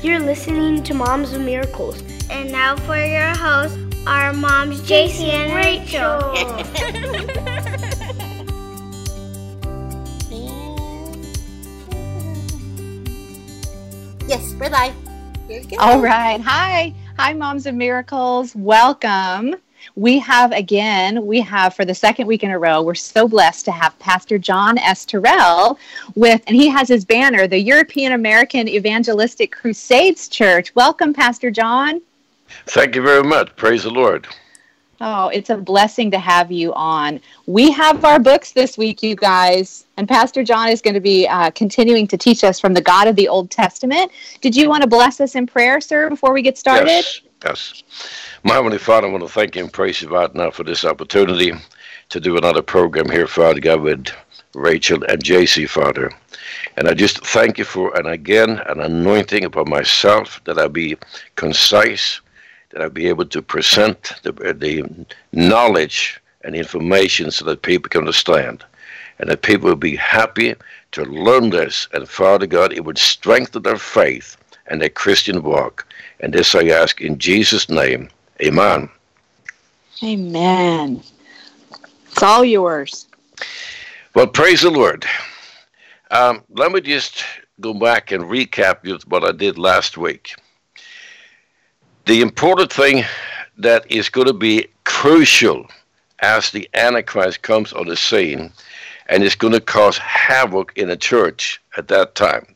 You're listening to Moms of Miracles. And now for your hosts, our moms, JC and Rachel. yes, we're live. All right. Hi. Hi, Moms of Miracles. Welcome. We have again, we have for the second week in a row, we're so blessed to have Pastor John S. Torell with, and he has his banner, the European American Evangelistic Crusades Church. Welcome, Pastor John. Thank you very much. Praise the Lord. Oh, it's a blessing to have you on. We have our books this week, you guys, and Pastor John is going to be uh, continuing to teach us from the God of the Old Testament. Did you want to bless us in prayer, sir, before we get started? Yes. Yes. My Heavenly Father, I want to thank you and praise you right now for this opportunity to do another program here, Father God, with Rachel and JC, Father. And I just thank you for, and again, an anointing upon myself that I be concise, that I be able to present the, the knowledge and information so that people can understand, and that people will be happy to learn this. And Father God, it would strengthen their faith and their Christian walk. And this I ask in Jesus' name. Amen. Amen. It's all yours. Well, praise the Lord. Um, let me just go back and recap what I did last week. The important thing that is going to be crucial as the Antichrist comes on the scene and is going to cause havoc in the church at that time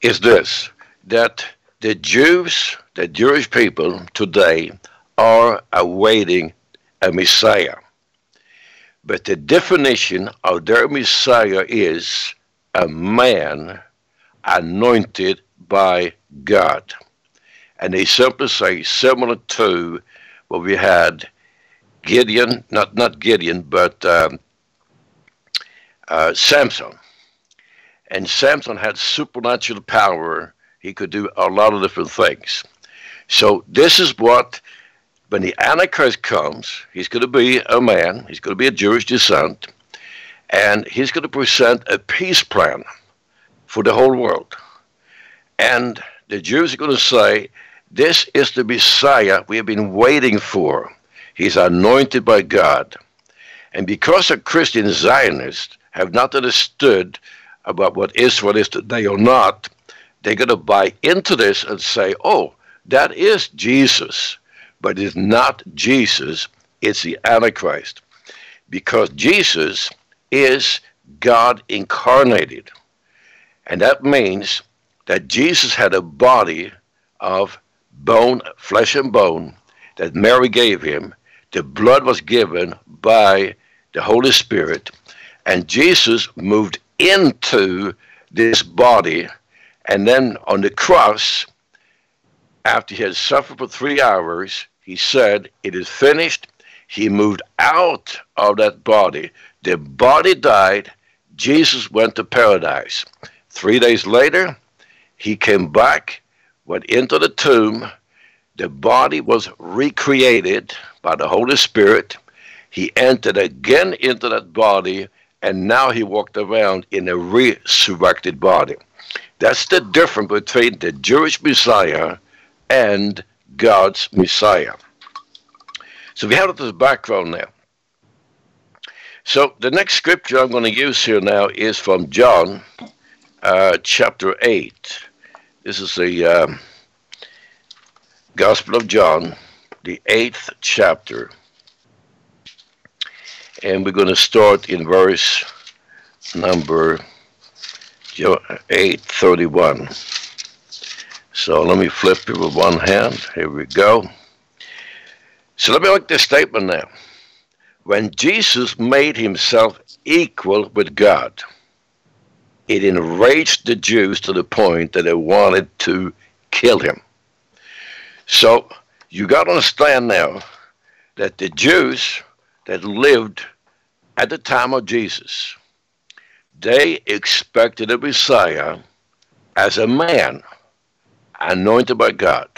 is this that the Jews, the Jewish people today, are awaiting a Messiah. But the definition of their Messiah is a man anointed by God. And they simply say, similar to what we had Gideon, not, not Gideon, but um, uh, Samson. And Samson had supernatural power he could do a lot of different things. So this is what, when the Antichrist comes, he's going to be a man, he's going to be a Jewish descent, and he's going to present a peace plan for the whole world. And the Jews are going to say, this is the Messiah we have been waiting for. He's anointed by God. And because the Christian Zionists have not understood about what Israel is today or not, they're going to buy into this and say, oh, that is Jesus. But it's not Jesus, it's the Antichrist. Because Jesus is God incarnated. And that means that Jesus had a body of bone, flesh and bone, that Mary gave him. The blood was given by the Holy Spirit. And Jesus moved into this body and then on the cross, after he had suffered for three hours, he said, It is finished. He moved out of that body. The body died. Jesus went to paradise. Three days later, he came back, went into the tomb. The body was recreated by the Holy Spirit. He entered again into that body, and now he walked around in a resurrected body. That's the difference between the Jewish Messiah and God's Messiah. So we have this background now. So the next scripture I'm going to use here now is from John uh, chapter 8. This is the uh, Gospel of John, the eighth chapter. And we're going to start in verse number 831. So let me flip it with one hand. Here we go. So let me make this statement now. When Jesus made himself equal with God, it enraged the Jews to the point that they wanted to kill him. So you got to understand now that the Jews that lived at the time of Jesus, they expected a Messiah as a man anointed by God.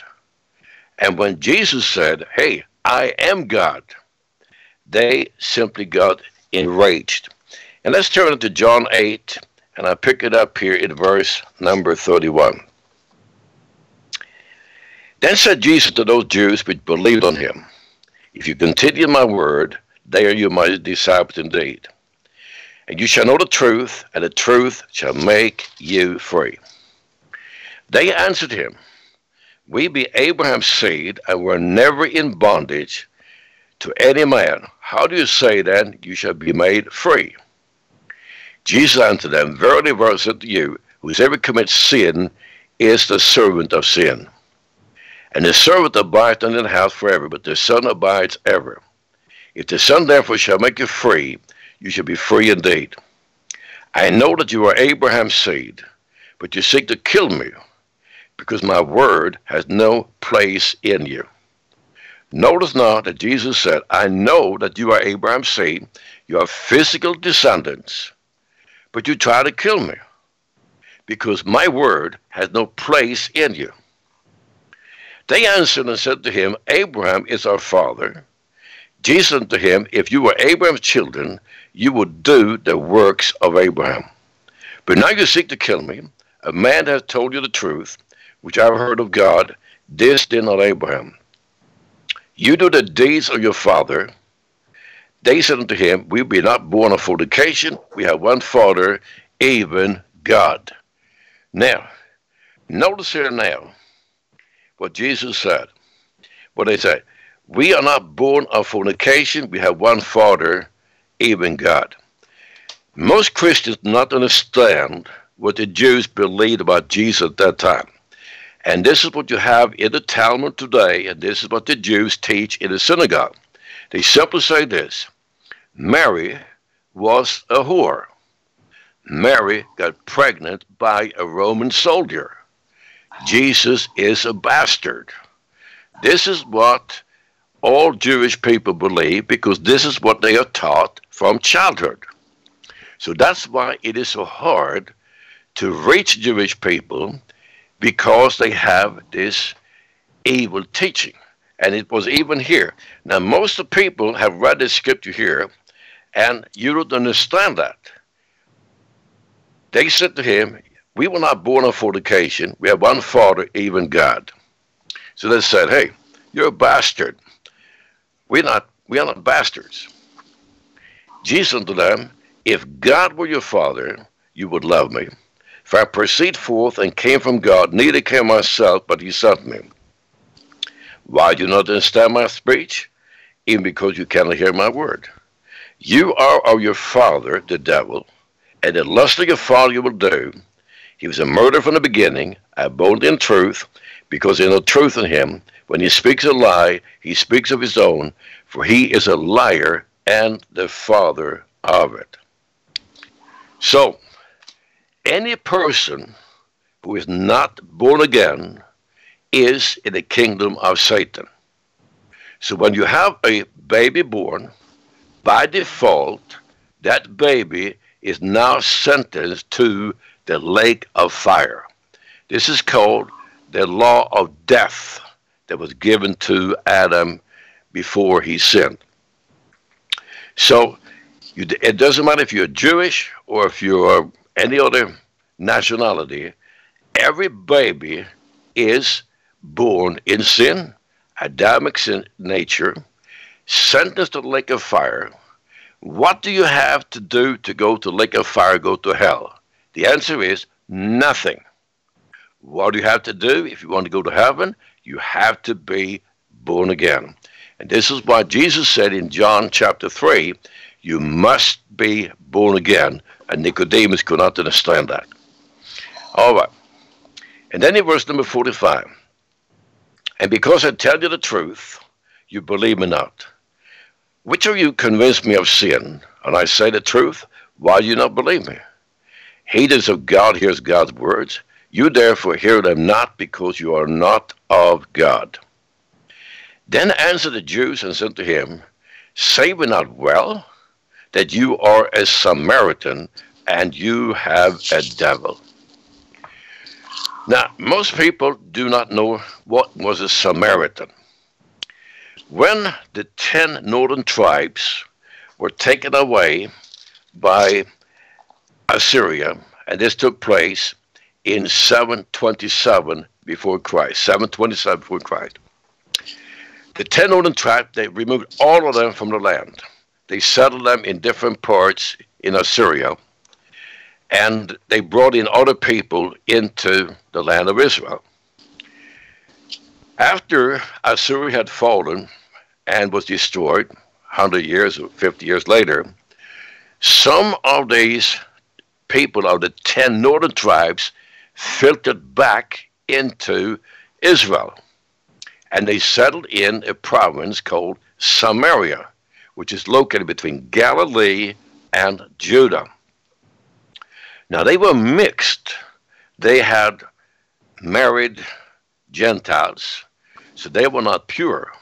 And when Jesus said, Hey, I am God, they simply got enraged. And let's turn to John 8, and I pick it up here in verse number 31. Then said Jesus to those Jews which believed on him, If you continue in my word, they are you my disciples indeed. And you shall know the truth, and the truth shall make you free. They answered him, We be Abraham's seed, and were never in bondage to any man. How do you say then, You shall be made free? Jesus answered them, Verily, verily, said to you, whosoever commits sin is the servant of sin. And the servant abides in the house forever, but the Son abides ever. If the Son therefore shall make you free, you shall be free indeed. I know that you are Abraham's seed, but you seek to kill me, because my word has no place in you. Notice now that Jesus said, I know that you are Abraham's seed, you are physical descendants, but you try to kill me, because my word has no place in you. They answered and said to him, Abraham is our father. Jesus said to him, If you were Abraham's children, you would do the works of Abraham. But now you seek to kill me. A man has told you the truth, which I have heard of God. This did not Abraham. You do the deeds of your father. They said unto him, We be not born of fornication. We have one father, even God. Now, notice here now what Jesus said. What they said, we are not born of fornication. We have one Father, even God. Most Christians do not understand what the Jews believed about Jesus at that time. And this is what you have in the Talmud today, and this is what the Jews teach in the synagogue. They simply say this Mary was a whore. Mary got pregnant by a Roman soldier. Jesus is a bastard. This is what all Jewish people believe because this is what they are taught from childhood. So that's why it is so hard to reach Jewish people because they have this evil teaching. And it was even here. Now, most of the people have read the scripture here, and you don't understand that. They said to him, we were not born of fornication. We have one Father, even God. So they said, Hey, you're a bastard. We're not, we are not bastards. Jesus unto them, If God were your Father, you would love me. For I proceed forth and came from God, neither came myself, but he sent me. Why do you not understand my speech? Even because you cannot hear my word. You are of your father, the devil, and the lust of your father you will do. He was a murderer from the beginning, abode in truth, because there's no truth in him. When he speaks a lie, he speaks of his own, for he is a liar and the father of it. So, any person who is not born again is in the kingdom of Satan. So when you have a baby born, by default, that baby is now sentenced to the lake of fire. This is called the law of death that was given to Adam before he sinned. So you, it doesn't matter if you're Jewish or if you're any other nationality, every baby is born in sin, Adamic sin nature, sentenced to the lake of fire. What do you have to do to go to lake of fire, go to hell? The answer is nothing. What do you have to do if you want to go to heaven? You have to be born again. And this is why Jesus said in John chapter 3, you must be born again. And Nicodemus could not understand that. All right. And then in verse number 45, and because I tell you the truth, you believe me not. Which of you convinced me of sin, and I say the truth? Why do you not believe me? He that is of God hears God's words. You therefore hear them not because you are not of God. Then answered the Jews and said to him, Say we not well that you are a Samaritan and you have a devil? Now, most people do not know what was a Samaritan. When the ten northern tribes were taken away by Assyria, and this took place in 727 before Christ, 727 before Christ. The ten northern tribes, they removed all of them from the land. They settled them in different parts in Assyria, and they brought in other people into the land of Israel. After Assyria had fallen and was destroyed, 100 years or 50 years later, some of these people of the 10 northern tribes filtered back into Israel. And they settled in a province called Samaria, which is located between Galilee and Judah. Now they were mixed. They had married Gentiles, so they were not pure,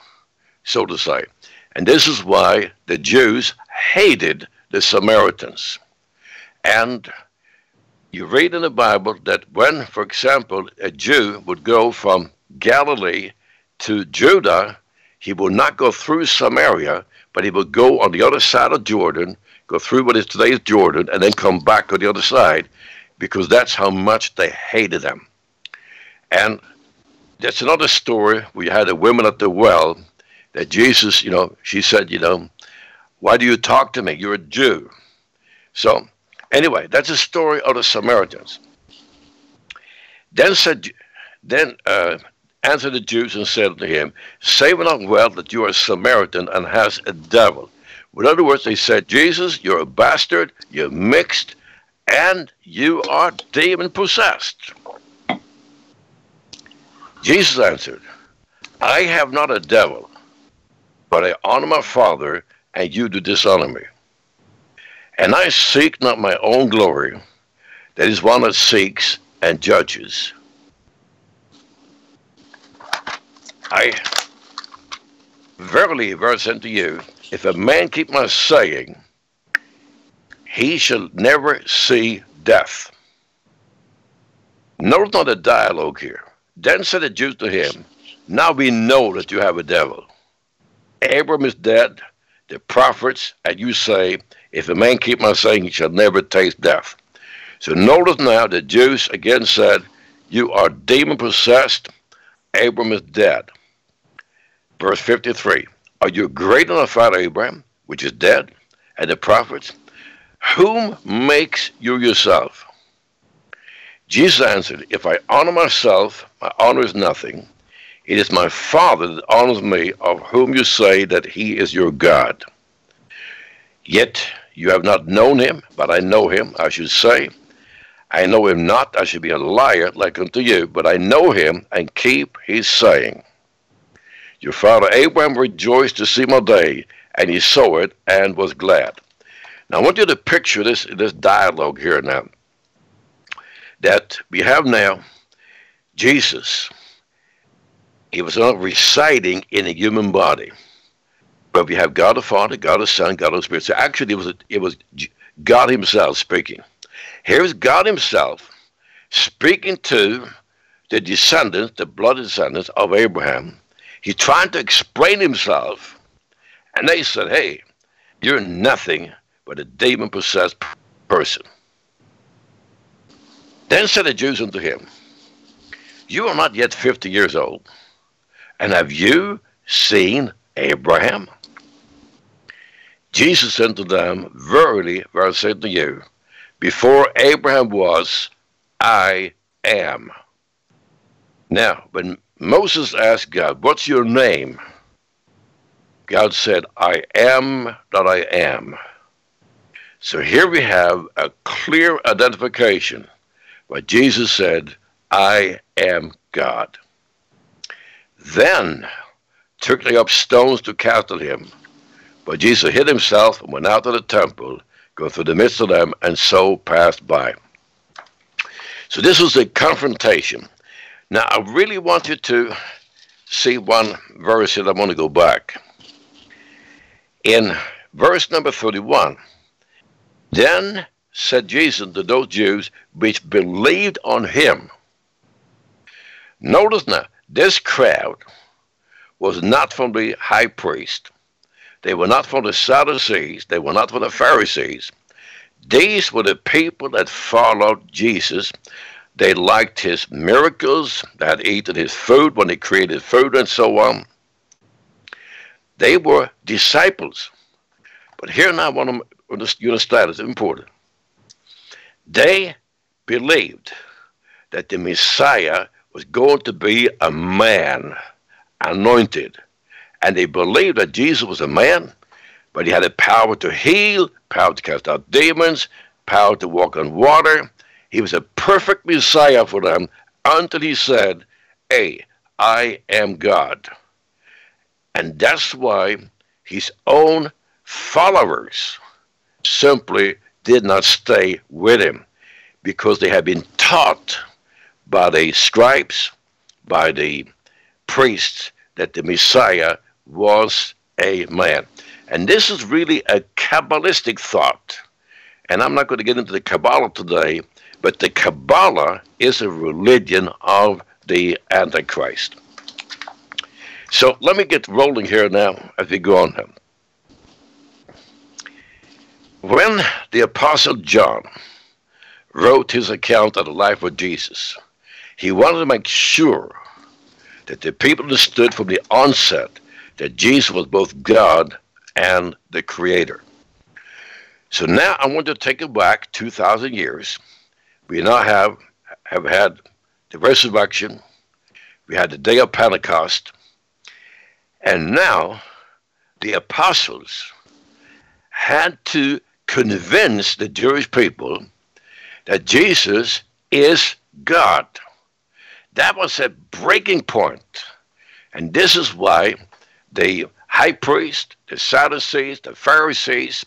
so to say. And this is why the Jews hated the Samaritans. And you read in the Bible that when, for example, a Jew would go from Galilee to Judah, he would not go through Samaria, but he would go on the other side of Jordan, go through what is today's Jordan, and then come back on the other side, because that's how much they hated them. And that's another story. We had a woman at the well that Jesus, you know, she said, you know, why do you talk to me? You're a Jew. So, anyway, that's the story of the Samaritans. Then said, then uh, answered the Jews and said to him, Say not well that you are a Samaritan and has a devil. In other words, they said, Jesus, you're a bastard, you're mixed, and you are demon possessed. Jesus answered, I have not a devil, but I honor my Father, and you do dishonor me. And I seek not my own glory, that is one that seeks and judges. I verily, verse unto you, if a man keep my saying, he shall never see death. Notice not the dialogue here. Then said the Jews to him, Now we know that you have a devil. Abram is dead, the prophets, and you say, If a man keep my saying, he shall never taste death. So notice now the Jews again said, You are demon possessed, Abram is dead. Verse 53 Are you greater than our father Abraham, which is dead, and the prophets? Whom makes you yourself? Jesus answered, If I honor myself, my honor is nothing. It is my Father that honors me, of whom you say that he is your God. Yet you have not known him, but I know him, I should say. I know him not, I should be a liar like unto you, but I know him and keep his saying. Your father Abraham rejoiced to see my day, and he saw it and was glad. Now I want you to picture this this dialogue here now that we have now Jesus. He was not residing in a human body, but we have God the Father, God the Son, God the Spirit. So actually, it was it was God Himself speaking. Here's God Himself speaking to the descendants, the blood descendants of Abraham. He's trying to explain Himself, and they said, "Hey, you're nothing but a demon possessed person." Then said the Jews unto him, You are not yet fifty years old, and have you seen Abraham? Jesus said to them, Verily, verily I say to you, before Abraham was, I am. Now, when Moses asked God, What's your name? God said, I am that I am. So here we have a clear identification but Jesus said, I am God. Then took they up stones to cast at him. But Jesus hid himself and went out of the temple, going through the midst of them, and so passed by. So this was a confrontation. Now I really want you to see one verse that I want to go back. In verse number 31, then said Jesus to those Jews which believed on him. Notice now, this crowd was not from the high priest. They were not for the Sadducees. They were not for the Pharisees. These were the people that followed Jesus. They liked his miracles, they had eaten his food when he created food and so on. They were disciples. But here now, I want to you understand it's important. They believed that the Messiah was going to be a man, anointed. And they believed that Jesus was a man, but he had the power to heal, power to cast out demons, power to walk on water. He was a perfect Messiah for them until he said, Hey, I am God. And that's why his own followers simply did not stay with him because they had been taught by the scribes, by the priests, that the Messiah was a man. And this is really a Kabbalistic thought. And I'm not going to get into the Kabbalah today, but the Kabbalah is a religion of the Antichrist. So let me get rolling here now as we go on. When the Apostle John wrote his account of the life of Jesus, he wanted to make sure that the people understood from the onset that Jesus was both God and the Creator. So now I want to take it back 2,000 years. We now have, have had the resurrection, we had the day of Pentecost, and now the apostles had to convince the Jewish people that Jesus is God. That was a breaking point. And this is why the high priest, the Sadducees, the Pharisees,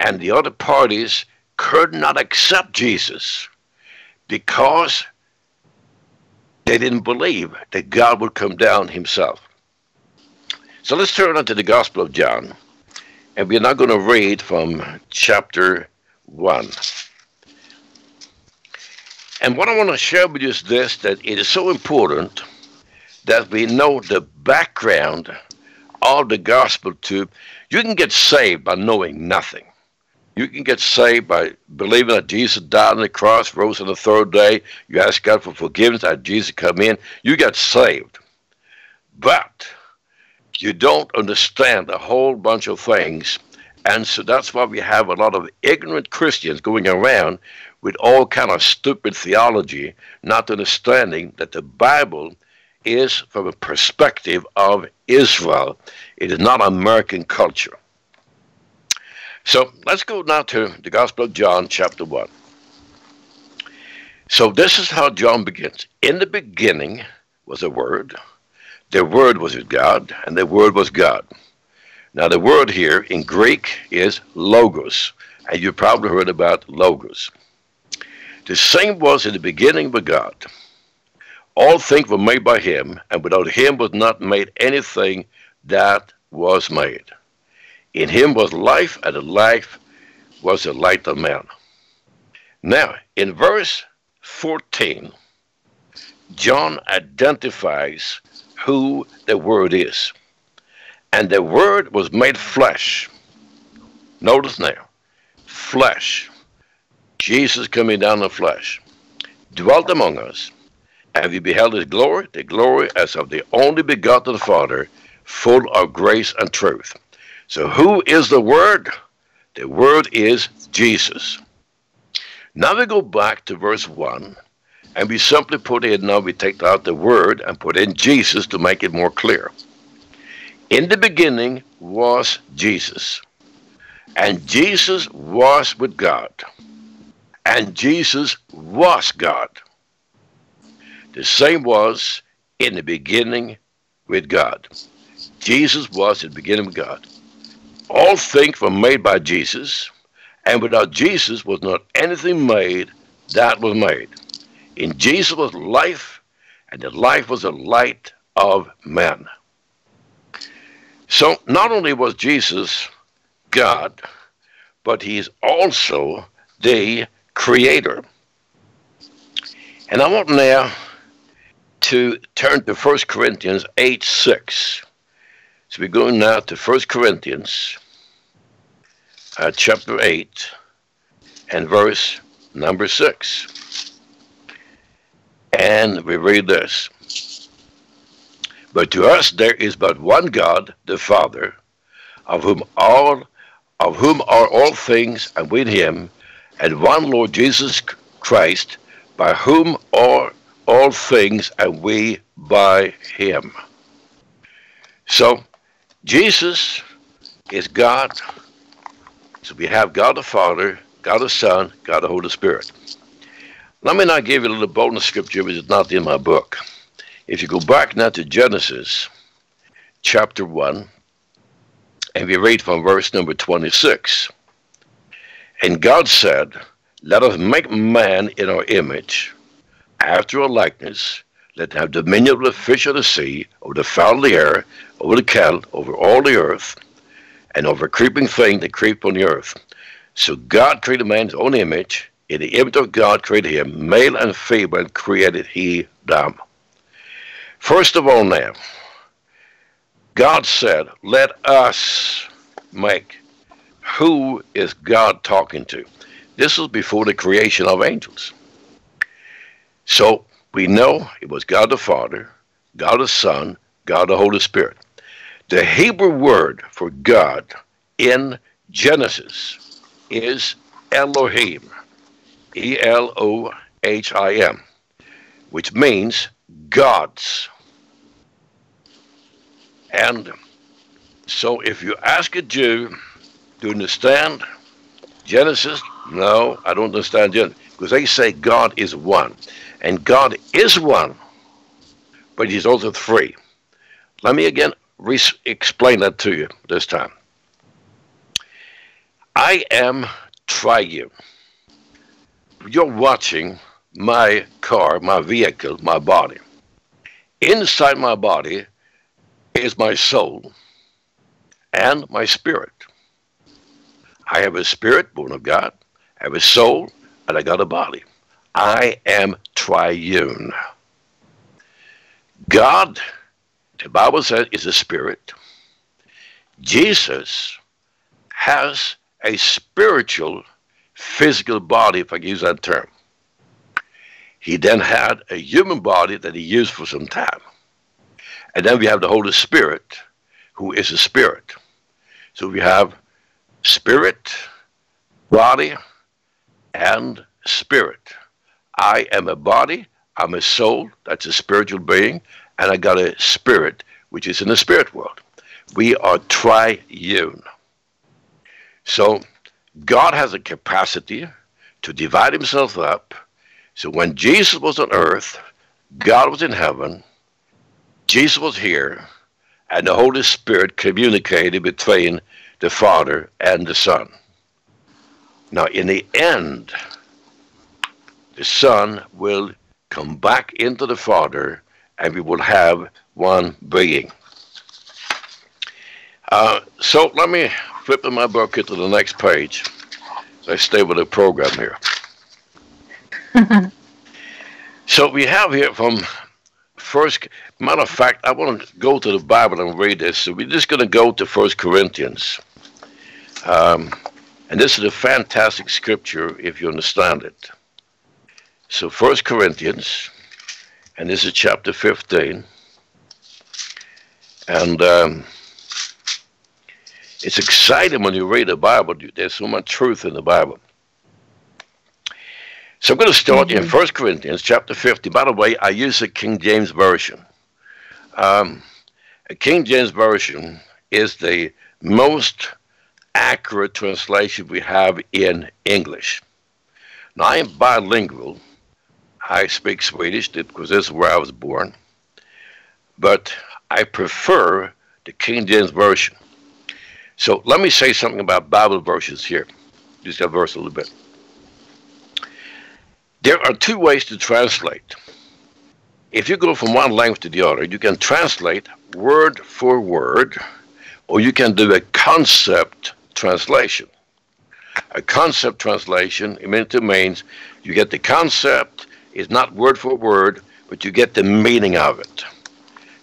and the other parties could not accept Jesus because they didn't believe that God would come down himself. So let's turn on to the Gospel of John. And we're not going to read from chapter 1. And what I want to share with you is this that it is so important that we know the background of the gospel too. You can get saved by knowing nothing. You can get saved by believing that Jesus died on the cross, rose on the third day. You ask God for forgiveness, that Jesus come in. You got saved. But you don't understand a whole bunch of things. And so that's why we have a lot of ignorant Christians going around with all kind of stupid theology, not understanding that the Bible is from a perspective of Israel. It is not American culture. So let's go now to the Gospel of John, chapter 1. So this is how John begins. In the beginning was a word. The word was with God, and the word was God. Now the word here in Greek is logos, and you probably heard about logos. The same was in the beginning with God. All things were made by him, and without him was not made anything that was made. In him was life, and the life was the light of man. Now, in verse 14, John identifies who the Word is. And the Word was made flesh. Notice now, flesh. Jesus coming down in flesh, dwelt among us, and you beheld his glory, the glory as of the only begotten Father, full of grace and truth. So, who is the Word? The Word is Jesus. Now we go back to verse 1, and we simply put in, now we take out the Word and put in Jesus to make it more clear. In the beginning was Jesus, and Jesus was with God and Jesus was God. The same was in the beginning with God. Jesus was in the beginning with God. All things were made by Jesus, and without Jesus was not anything made that was made. In Jesus was life, and the life was the light of men. So not only was Jesus God, but he is also the creator. And I want now to turn to 1 Corinthians 8 6. So we're going now to 1 Corinthians uh, chapter 8 and verse number 6. And we read this. But to us there is but one God, the Father, of whom all of whom are all things and with him, and one Lord Jesus Christ, by whom are all things and we by him. So Jesus is God. So we have God the Father, God the Son, God the Holy Spirit. Let me now give you a little bonus scripture which is not in my book. If you go back now to Genesis chapter 1, and we read from verse number 26. And God said, Let us make man in our image, after our likeness. Let them have dominion over the fish of the sea, over the fowl of the air, over the cattle, over all the earth, and over creeping thing that creep on the earth. So God created man in his own image. In the image of God created him, male and female created he them. First of all, now, God said, Let us make. Who is God talking to? This was before the creation of angels. So we know it was God the Father, God the Son, God the Holy Spirit. The Hebrew word for God in Genesis is Elohim, E L O H I M, which means gods. And so if you ask a Jew to understand Genesis, no, I don't understand Genesis. Because they say God is one. And God is one, but He's also three. Let me again re- explain that to you this time. I am triune. You're watching my car, my vehicle, my body. Inside my body is my soul and my spirit. I have a spirit, born of God, I have a soul, and I got a body. I am triune. God, the Bible says, is a spirit. Jesus has a spiritual, physical body, if I use that term. He then had a human body that he used for some time. And then we have the Holy Spirit, who is a spirit. So we have spirit, body, and spirit. I am a body, I'm a soul, that's a spiritual being, and I got a spirit, which is in the spirit world. We are triune. So God has a capacity to divide himself up. So when Jesus was on earth, God was in heaven, Jesus was here, and the Holy Spirit communicated between the Father and the Son. Now, in the end, the Son will come back into the Father, and we will have one being. Uh, so let me flip in my book to the next page. So I stay with the program here. so we have here from first matter of fact i want to go to the bible and read this so we're just going to go to first corinthians um, and this is a fantastic scripture if you understand it so first corinthians and this is chapter 15 and um, it's exciting when you read the bible there's so much truth in the bible so I'm going to start mm-hmm. in First Corinthians chapter 50. By the way, I use the King James Version. Um, a King James Version is the most accurate translation we have in English. Now, I am bilingual. I speak Swedish because this is where I was born. But I prefer the King James Version. So let me say something about Bible verses here. Just a verse a little bit. There are two ways to translate. If you go from one language to the other, you can translate word for word, or you can do a concept translation. A concept translation it means you get the concept, it's not word for word, but you get the meaning of it.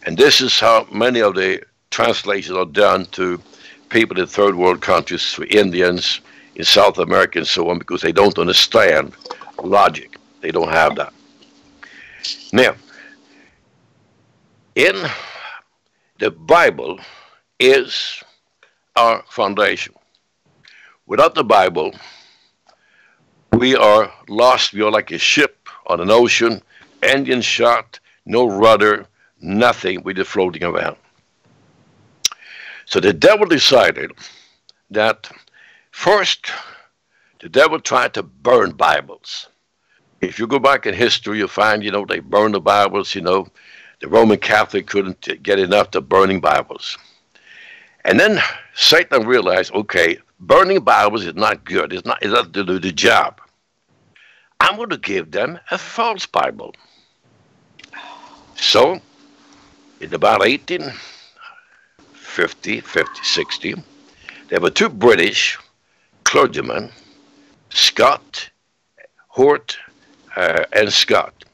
And this is how many of the translations are done to people in third world countries, for Indians in South America and so on, because they don't understand logic. They don't have that. Now, in the Bible is our foundation. Without the Bible, we are lost. We are like a ship on an ocean, engine shot, no rudder, nothing. We're just floating around. So the devil decided that first, the devil tried to burn Bibles. If you go back in history, you'll find, you know, they burned the Bibles, you know, the Roman Catholic couldn't get enough to burning Bibles. And then Satan realized, okay, burning Bibles is not good. It's not, it doesn't do the job. I'm going to give them a false Bible. So, in about 1850, 50, 60, there were two British clergymen, Scott, Hort, uh, and Scott.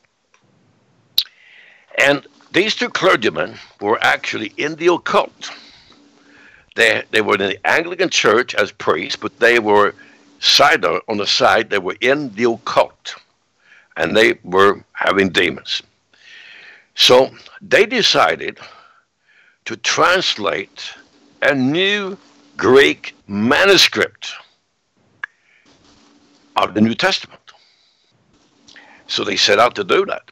And these two clergymen were actually in the occult. They, they were in the Anglican church as priests, but they were side on the side, they were in the occult. And they were having demons. So they decided to translate a new Greek manuscript of the New Testament. So they set out to do that.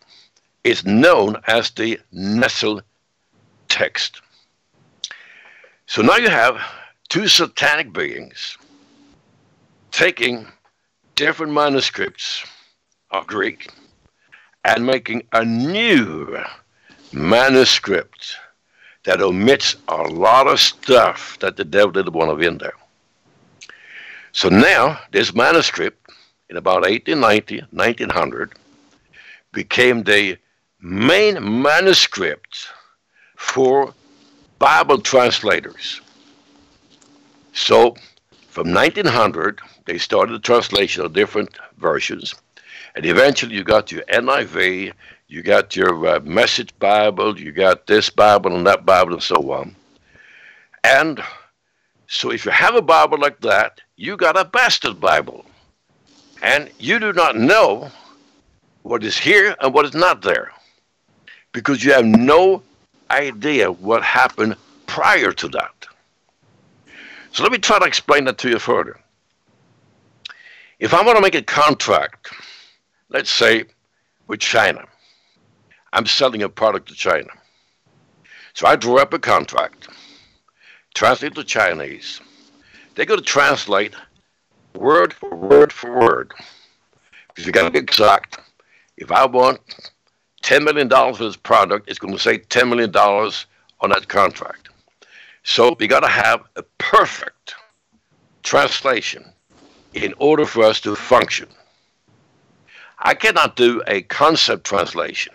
It's known as the Nestle text. So now you have two satanic beings taking different manuscripts of Greek and making a new manuscript that omits a lot of stuff that the devil didn't want to be in there. So now, this manuscript, in about 1890, 1900, became the main manuscript for Bible translators. So, from 1900, they started the translation of different versions. And eventually you got your NIV, you got your uh, Message Bible, you got this Bible and that Bible and so on. And so if you have a Bible like that, you got a bastard Bible. And you do not know what is here and what is not there because you have no idea what happened prior to that. So let me try to explain that to you further. If I want to make a contract, let's say with China, I'm selling a product to China. So I draw up a contract, translate to Chinese. They're going to translate word for word for word. Because you got to be exact. If I want $10 million for this product, it's going to say $10 million on that contract. So we got to have a perfect translation in order for us to function. I cannot do a concept translation.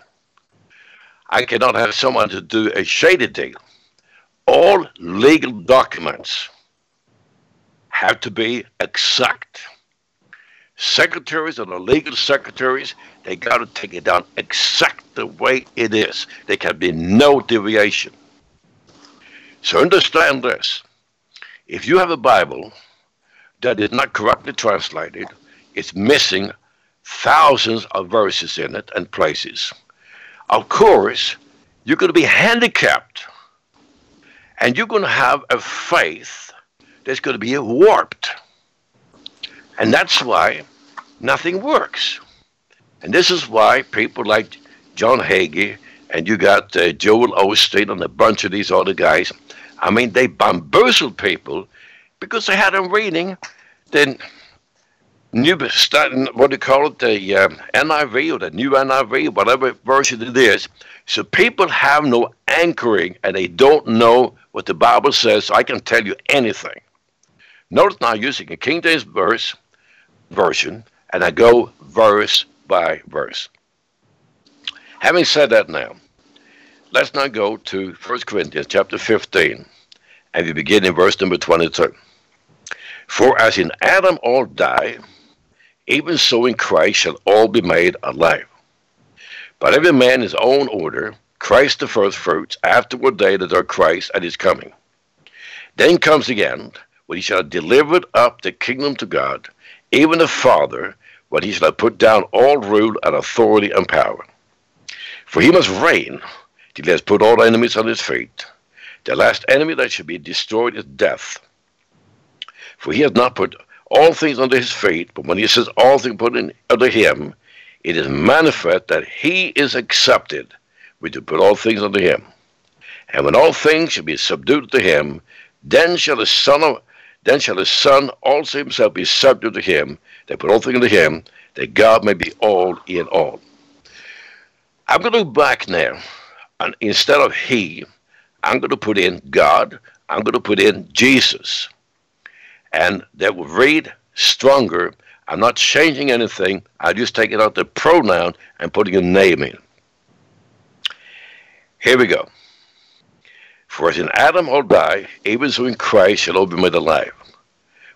I cannot have someone to do a shaded deal. All legal documents have to be exact. Secretaries and the legal secretaries, they got to take it down exact the way it is. There can be no deviation. So understand this. If you have a Bible that is not correctly translated, it's missing thousands of verses in it and places. Of course, you're going to be handicapped. And you're going to have a faith that's going to be warped. And that's why nothing works. And this is why people like John Hagee and you got uh, Joel Osteen and a bunch of these other guys, I mean, they bamboozled people because they had them reading the new, starting what do you call it, the uh, NIV or the new NIV, whatever version it is. So people have no anchoring and they don't know what the Bible says. So I can tell you anything. Notice now using a King James verse version, and I go verse by verse. Having said that now, let's now go to 1 Corinthians chapter 15, and we begin in verse number 22. For as in Adam all die, even so in Christ shall all be made alive. But every man his own order, Christ the first fruits, afterward they that are Christ at his coming. Then comes the end, when he shall have delivered up the kingdom to God, even the Father, when he shall have put down all rule and authority and power. For he must reign till he has put all enemies on his feet. The last enemy that shall be destroyed is death. For he has not put all things under his feet, but when he says all things put in, under him, it is manifest that he is accepted, which to put all things under him. And when all things shall be subdued to him, then shall the son of then shall the Son also himself be subject to him, that put all things into him, that God may be all in all. I'm going to go back now, and instead of he, I'm going to put in God, I'm going to put in Jesus. And that will read stronger. I'm not changing anything. I'm just taking out the pronoun and putting a name in. Here we go. For as in Adam all die, even so in Christ shall all be made alive.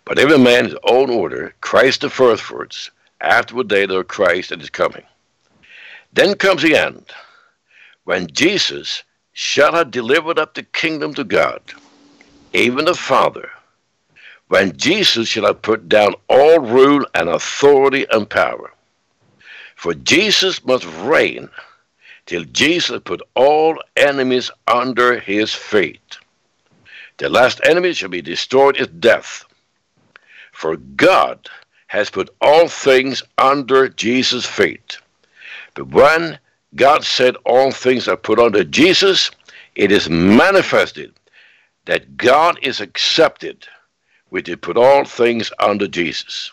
But every man his own order, Christ the first firstfruits, afterward they are Christ that is coming. Then comes the end, when Jesus shall have delivered up the kingdom to God, even the Father, when Jesus shall have put down all rule and authority and power. For Jesus must reign till Jesus put all enemies under his feet. The last enemy shall be destroyed is death. For God has put all things under Jesus' feet. But when God said all things are put under Jesus, it is manifested that God is accepted, which did put all things under Jesus.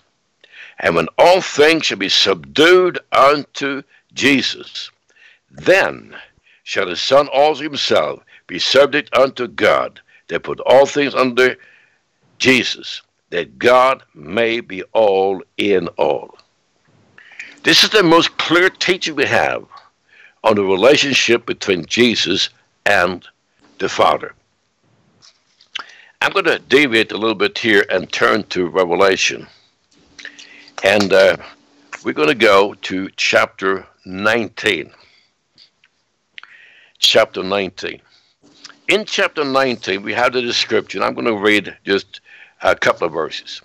And when all things shall be subdued unto Jesus, then shall the Son also himself be subject unto God, that put all things under Jesus, that God may be all in all. This is the most clear teaching we have on the relationship between Jesus and the Father. I'm going to deviate a little bit here and turn to Revelation. And uh, we're going to go to chapter 19 chapter 19. In chapter 19, we have the description. I'm going to read just a couple of verses.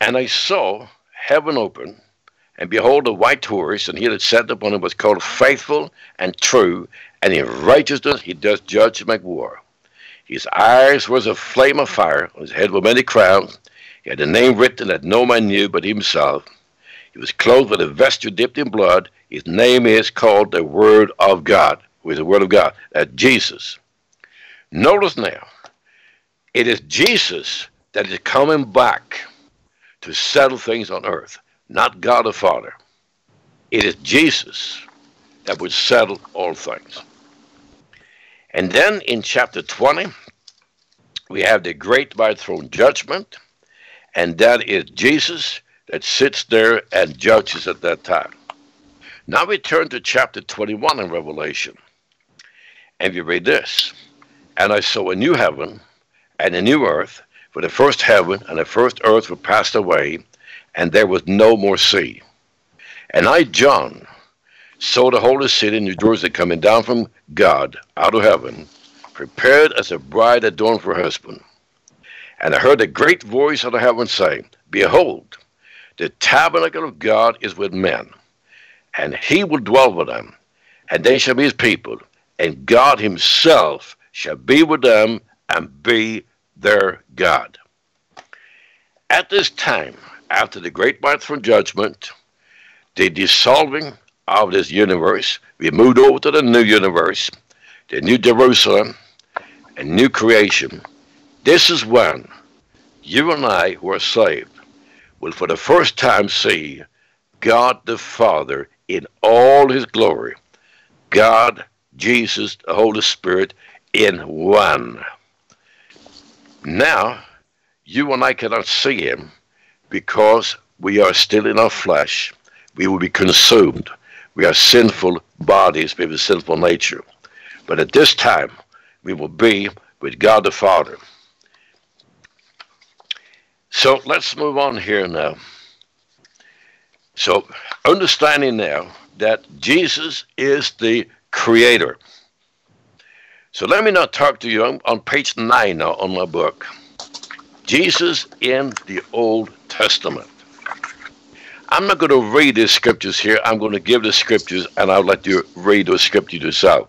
And I saw heaven open, and behold, a white horse, and he that sat upon it was called faithful and true, and in righteousness he does judge and make war. His eyes was a flame of fire, on his head were many crowns. He had a name written that no man knew but himself. He was clothed with a vesture dipped in blood. His name is called the Word of God with the Word of God. That Jesus. Notice now, it is Jesus that is coming back to settle things on earth, not God the Father. It is Jesus that would settle all things. And then in chapter 20, we have the great white throne judgment, and that is Jesus that sits there and judges at that time. Now we turn to chapter 21 in Revelation. And you read this And I saw a new heaven and a new earth, for the first heaven and the first earth were passed away, and there was no more sea. And I, John, saw the holy city, New Jerusalem, coming down from God out of heaven, prepared as a bride adorned for her husband. And I heard a great voice out of heaven saying, Behold, the tabernacle of God is with men, and he will dwell with them, and they shall be his people, and God Himself shall be with them and be their God. At this time, after the great white throne judgment, the dissolving of this universe, we moved over to the new universe, the new Jerusalem, a new creation. This is when you and I who are saved will for the first time see God the Father in all his glory. God Jesus, the Holy Spirit in one. Now, you and I cannot see him because we are still in our flesh. We will be consumed. We are sinful bodies with a sinful nature. But at this time, we will be with God the Father. So let's move on here now. So, understanding now that Jesus is the creator. So let me now talk to you on, on page 9 now on my book. Jesus in the Old Testament. I'm not going to read the scriptures here. I'm going to give the scriptures, and I'll let you read those scriptures yourself.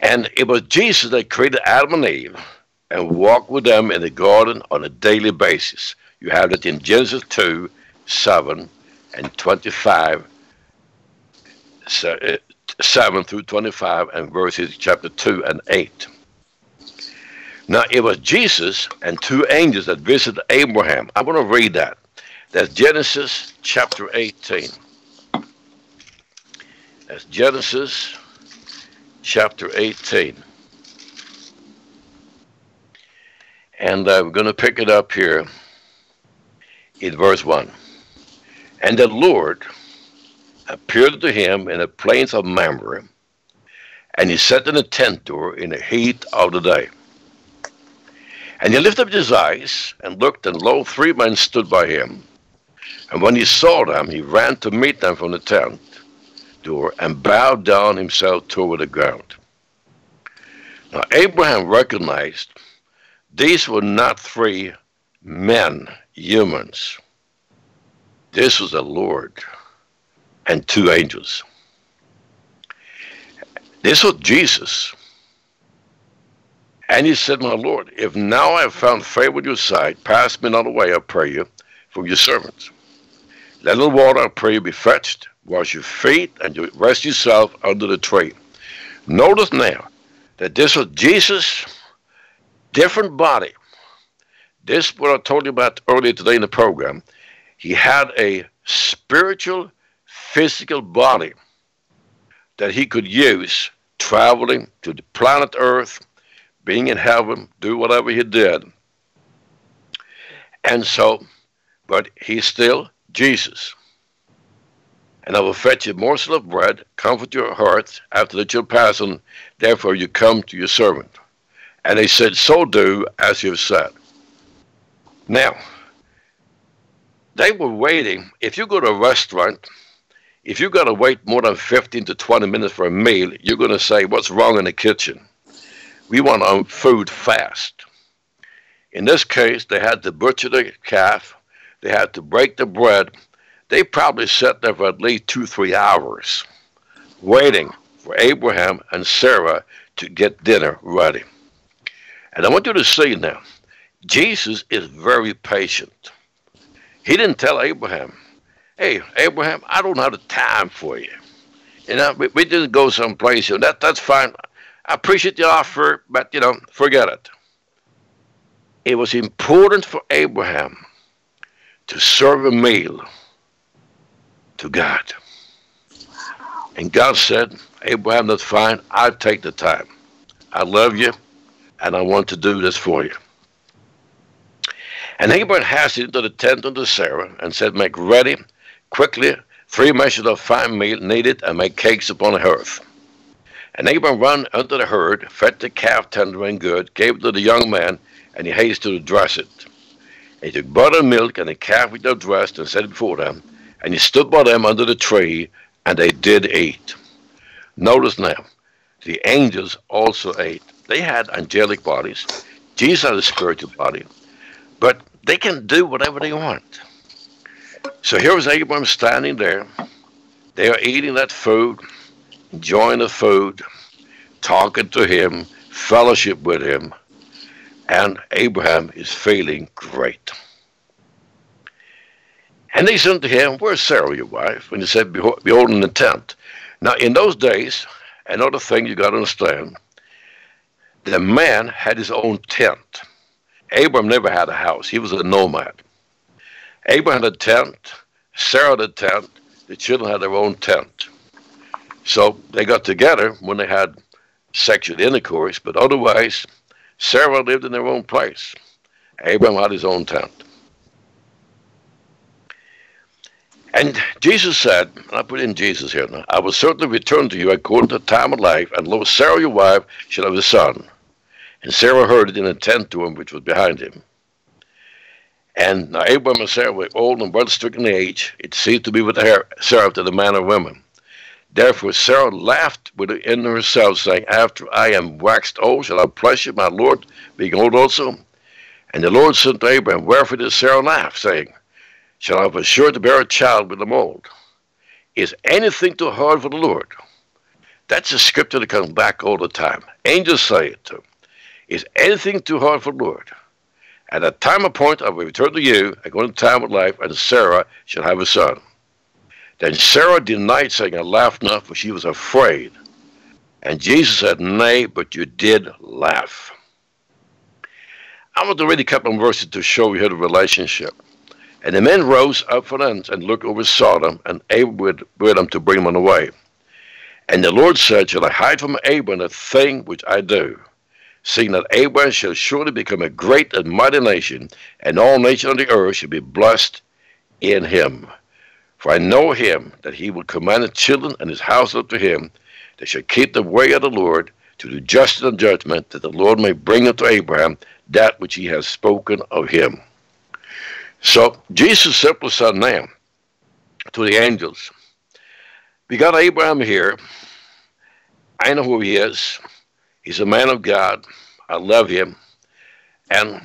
And it was Jesus that created Adam and Eve and walked with them in the garden on a daily basis. You have it in Genesis 2, 7, and 25, uh, 7 through 25, and verses chapter 2 and 8. Now, it was Jesus and two angels that visited Abraham. I want to read that. That's Genesis chapter 18. That's Genesis chapter 18. And we're going to pick it up here in verse 1. And the Lord appeared to him in the plains of Mamre, and he sat in a tent door in the heat of the day. And he lifted up his eyes and looked, and lo, three men stood by him. And when he saw them, he ran to meet them from the tent door and bowed down himself toward the ground. Now, Abraham recognized these were not three men, humans. This was the Lord and two angels. This was Jesus. And he said, My Lord, if now I have found favor with your sight, pass me not away, I pray you, from your servants. Let the water, pray be fetched, wash your feet, and you rest yourself under the tree. Notice now that this was Jesus' different body. This, what I told you about earlier today in the program, he had a spiritual, physical body that he could use traveling to the planet Earth being in heaven, do whatever he did. And so, but he's still Jesus. And I will fetch you a morsel of bread, comfort your hearts after that you're passing, therefore you come to your servant. And they said, So do as you've said. Now, they were waiting. If you go to a restaurant, if you got to wait more than 15 to 20 minutes for a meal, you're going to say, What's wrong in the kitchen? we want our food fast. In this case, they had to butcher the calf, they had to break the bread. They probably sat there for at least two, three hours waiting for Abraham and Sarah to get dinner ready. And I want you to see now, Jesus is very patient. He didn't tell Abraham, hey, Abraham, I don't have the time for you. You know, we, we just go someplace, you know, that, that's fine. I appreciate the offer, but you know, forget it. It was important for Abraham to serve a meal to God. And God said, Abraham, that's fine. I'll take the time. I love you, and I want to do this for you. And Abraham hastened into the tent unto Sarah and said, Make ready quickly three measures of fine meal needed and make cakes upon the hearth. And Abraham ran unto the herd, fed the calf tender and good, gave it to the young man, and he hasted to dress it. He took butter and milk and the calf which they dressed, and set it before them. And he stood by them under the tree, and they did eat. Notice now, the angels also ate. They had angelic bodies. Jesus had a spiritual body. But they can do whatever they want. So here was Abraham standing there. They are eating that food enjoying the food, talking to him, fellowship with him, and Abraham is feeling great. And they said to him, Where's Sarah, your wife? And he said, Behold, in the tent. Now, in those days, another thing you got to understand, the man had his own tent. Abraham never had a house, he was a nomad. Abraham had a tent, Sarah had a tent, the children had their own tent. So they got together when they had sexual intercourse, but otherwise, Sarah lived in their own place. Abraham had his own tent. And Jesus said, and I put in Jesus here now, I will certainly return to you according to the time of life, and lo, Sarah your wife shall have a son. And Sarah heard it in a tent to him which was behind him. And now Abraham and Sarah were old and well stricken in age. It seemed to be with Sarah after the manner of women. Therefore Sarah laughed within herself, saying, After I am waxed old, shall I pleasure my Lord being old also? And the Lord said to Abraham, Wherefore did Sarah laugh, saying, shall I have sure to bear a child with the old. Is anything too hard for the Lord? That's a scripture that comes back all the time. Angels say it too. Is anything too hard for the Lord? At a time appointed, I will return to you according to time of life, and Sarah shall have a son. Then Sarah denied, saying, I laughed not, for she was afraid. And Jesus said, Nay, but you did laugh. I want to read a couple of verses to show you the relationship. And the men rose up for them and looked over Sodom, and Abraham with them to bring them away. And the Lord said, Shall I hide from Abraham the thing which I do? Seeing that Abraham shall surely become a great and mighty nation, and all nations on the earth shall be blessed in him. For I know him, that he will command his children and his household to him, they shall keep the way of the Lord, to do justice and judgment, that the Lord may bring unto Abraham that which he has spoken of him. So Jesus simply said now to the angels, We got Abraham here. I know who he is. He's a man of God. I love him. And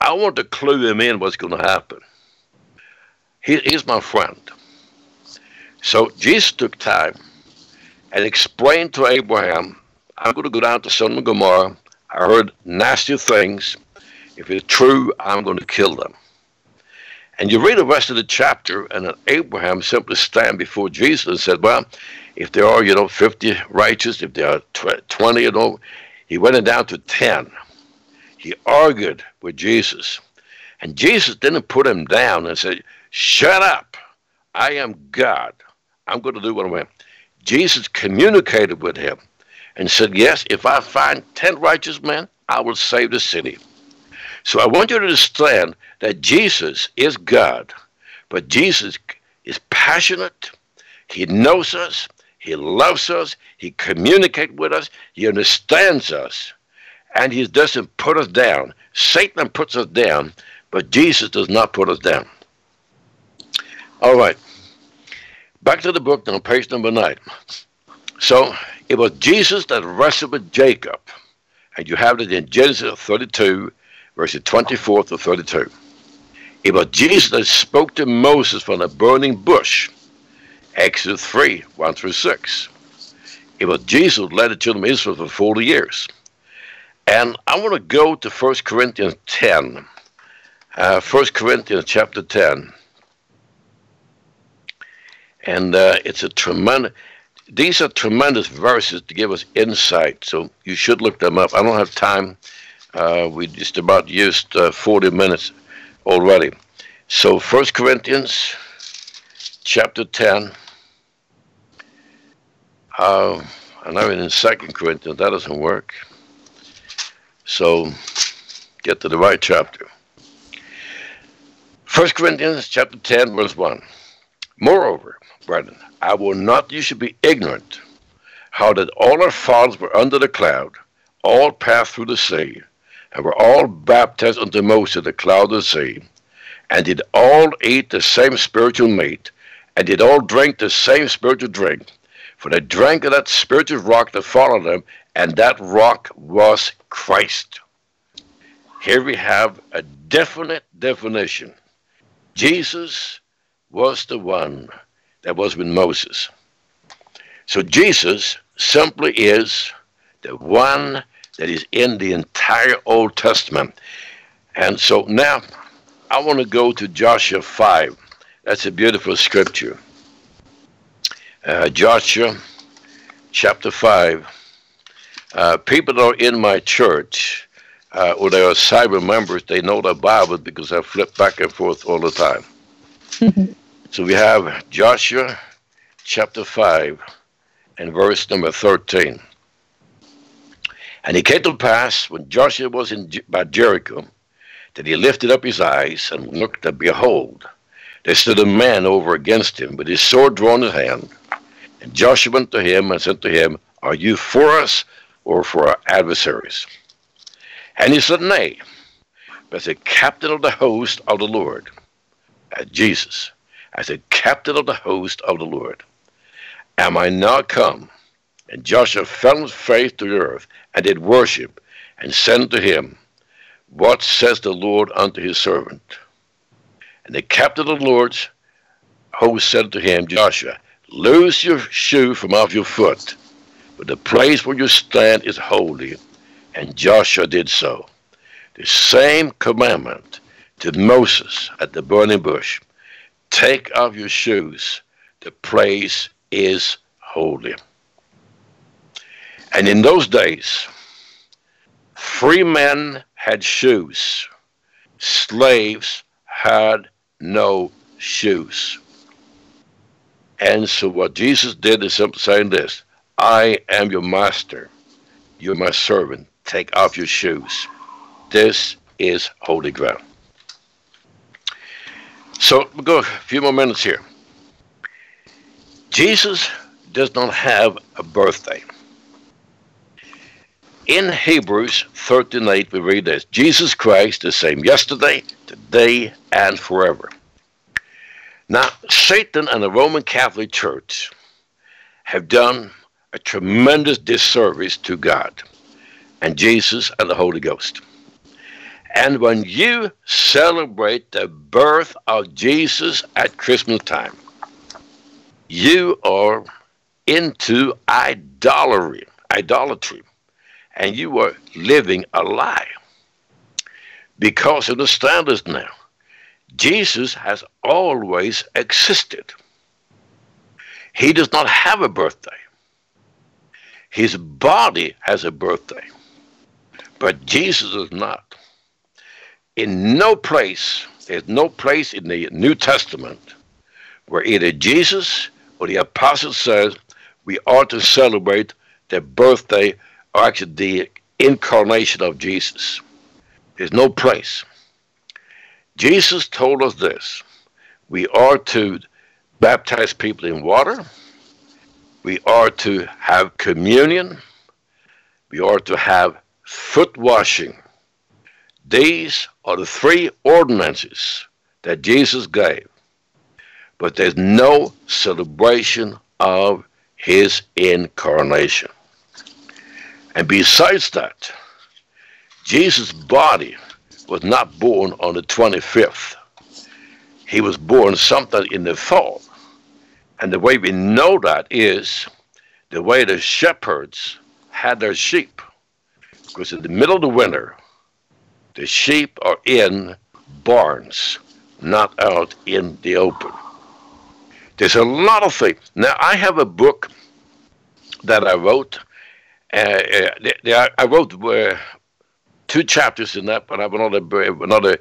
I want to clue him in what's going to happen. He, he's my friend. So Jesus took time and explained to Abraham, I'm going to go down to Sodom and Gomorrah. I heard nasty things. If it's true, I'm going to kill them. And you read the rest of the chapter, and Abraham simply stand before Jesus and said, Well, if there are, you know, 50 righteous, if there are 20, you know, he went down to 10. He argued with Jesus. And Jesus didn't put him down and say, Shut up. I am God. I'm going to do what I want. Jesus communicated with him and said, Yes, if I find 10 righteous men, I will save the city. So I want you to understand that Jesus is God, but Jesus is passionate. He knows us. He loves us. He communicates with us. He understands us. And he doesn't put us down. Satan puts us down, but Jesus does not put us down. All right. Back to the book now, page number nine. So it was Jesus that wrestled with Jacob. And you have it in Genesis 32, verses 24 to 32. It was Jesus that spoke to Moses from the burning bush, Exodus 3, 1 through 6. It was Jesus who led the children of Israel for 40 years. And I want to go to 1 Corinthians 10. Uh, 1 Corinthians chapter 10. And uh, it's a tremendous, these are tremendous verses to give us insight. So you should look them up. I don't have time uh, we just about used uh, 40 minutes already. So First Corinthians chapter 10. Uh, I know in Second Corinthians that doesn't work. So get to the right chapter. First Corinthians chapter 10, verse 1. Moreover, brethren, I will not you should be ignorant how that all our fathers were under the cloud, all passed through the sea, and were all baptized unto Moses the cloud of the sea, and did all eat the same spiritual meat, and did all drink the same spiritual drink. For they drank of that spiritual rock that followed them, and that rock was Christ. Here we have a definite definition. Jesus was the one that was with Moses. So Jesus simply is the one that is in the entire Old Testament. And so now I want to go to Joshua 5. That's a beautiful scripture. Uh, Joshua chapter 5. Uh, people that are in my church, uh, or they are cyber members, they know the Bible because I flip back and forth all the time. so we have Joshua chapter 5 and verse number 13. And it came to pass when Joshua was in by Jericho that he lifted up his eyes and looked, and behold, there stood a man over against him with his sword drawn in his hand. And Joshua went to him and said to him, Are you for us or for our adversaries? And he said, Nay, but a captain of the host of the Lord, Jesus, as a captain of the host of the Lord, am I not come? And Joshua fell on face to the earth and did worship, and said to him, What says the Lord unto his servant? And the captain of the Lord's host said to him, Joshua, loose your shoe from off your foot, for the place where you stand is holy. And Joshua did so. The same commandment to Moses at the burning bush take off your shoes, the place is holy. And in those days, free men had shoes, slaves had no shoes. And so what Jesus did is simply saying this I am your master, you're my servant. Take off your shoes. This is holy ground. So we'll go a few more minutes here. Jesus does not have a birthday. In Hebrews 13:8 we read this, Jesus Christ the same yesterday, today and forever. Now, Satan and the Roman Catholic Church have done a tremendous disservice to God and Jesus and the Holy Ghost. And when you celebrate the birth of Jesus at Christmas time, you are into idolatry, idolatry, and you are living a lie. Because understand this now, Jesus has always existed. He does not have a birthday. His body has a birthday, but Jesus does not. In no place, there's no place in the New Testament where either Jesus or the apostle says we ought to celebrate the birthday or actually the incarnation of Jesus. There's no place. Jesus told us this. We are to baptize people in water. We are to have communion. We are to have foot washing. These are the three ordinances that Jesus gave. But there's no celebration of his incarnation. And besides that, Jesus' body was not born on the 25th. He was born sometime in the fall. And the way we know that is the way the shepherds had their sheep. Because in the middle of the winter, the sheep are in barns, not out in the open. There's a lot of things. Now, I have a book that I wrote. Uh, uh, I wrote uh, two chapters in that, but I have another, another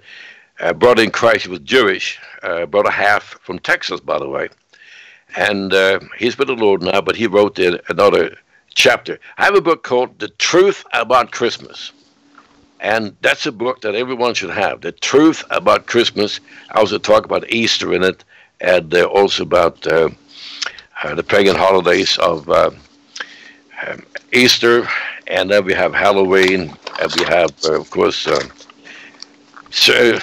uh, brother in Christ who was Jewish, uh, brother half from Texas, by the way. And uh, he's with the Lord now, but he wrote another chapter. I have a book called The Truth About Christmas. And that's a book that everyone should have. The Truth About Christmas. I also talk about Easter in it, and uh, also about uh, uh, the pagan holidays of um, Easter, and then we have Halloween, and we have, of course, so,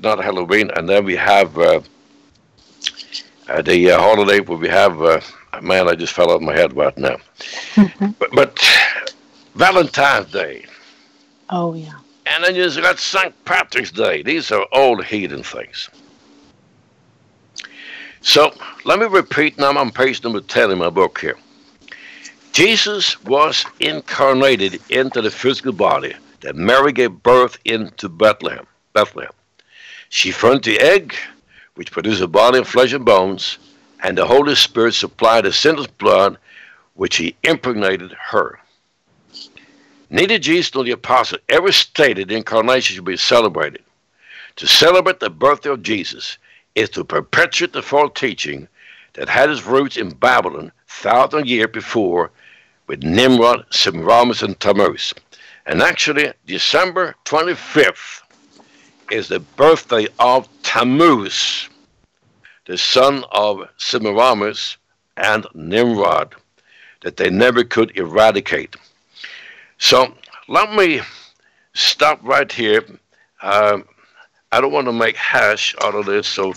not Halloween, and then we have uh, uh, the uh, holiday where we have, man, I just fell off my head right now. Mm-hmm. But, but, Valentine's Day. Oh, yeah. And then you've got St. Patrick's Day. These are old heathen things. So let me repeat now, I'm on page number 10 in my book here. Jesus was incarnated into the physical body that Mary gave birth into Bethlehem. Bethlehem. She furnished the egg, which produced a body of flesh and bones, and the Holy Spirit supplied the sinless blood, which he impregnated her. Neither Jesus nor the apostle ever stated the incarnation should be celebrated. To celebrate the birthday of Jesus is to perpetuate the false teaching that had its roots in Babylon thousand years before with Nimrod, Semiramis, and Tammuz. And actually, December 25th is the birthday of Tammuz, the son of Semiramis and Nimrod, that they never could eradicate. So let me stop right here. Um, I don't want to make hash out of this, so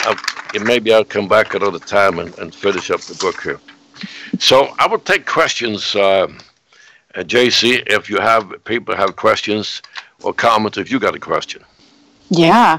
I'll, maybe I'll come back another time and, and, finish up the book here. So I will take questions. Uh, uh, JC, if you have people have questions or comments, if you got a question. Yeah.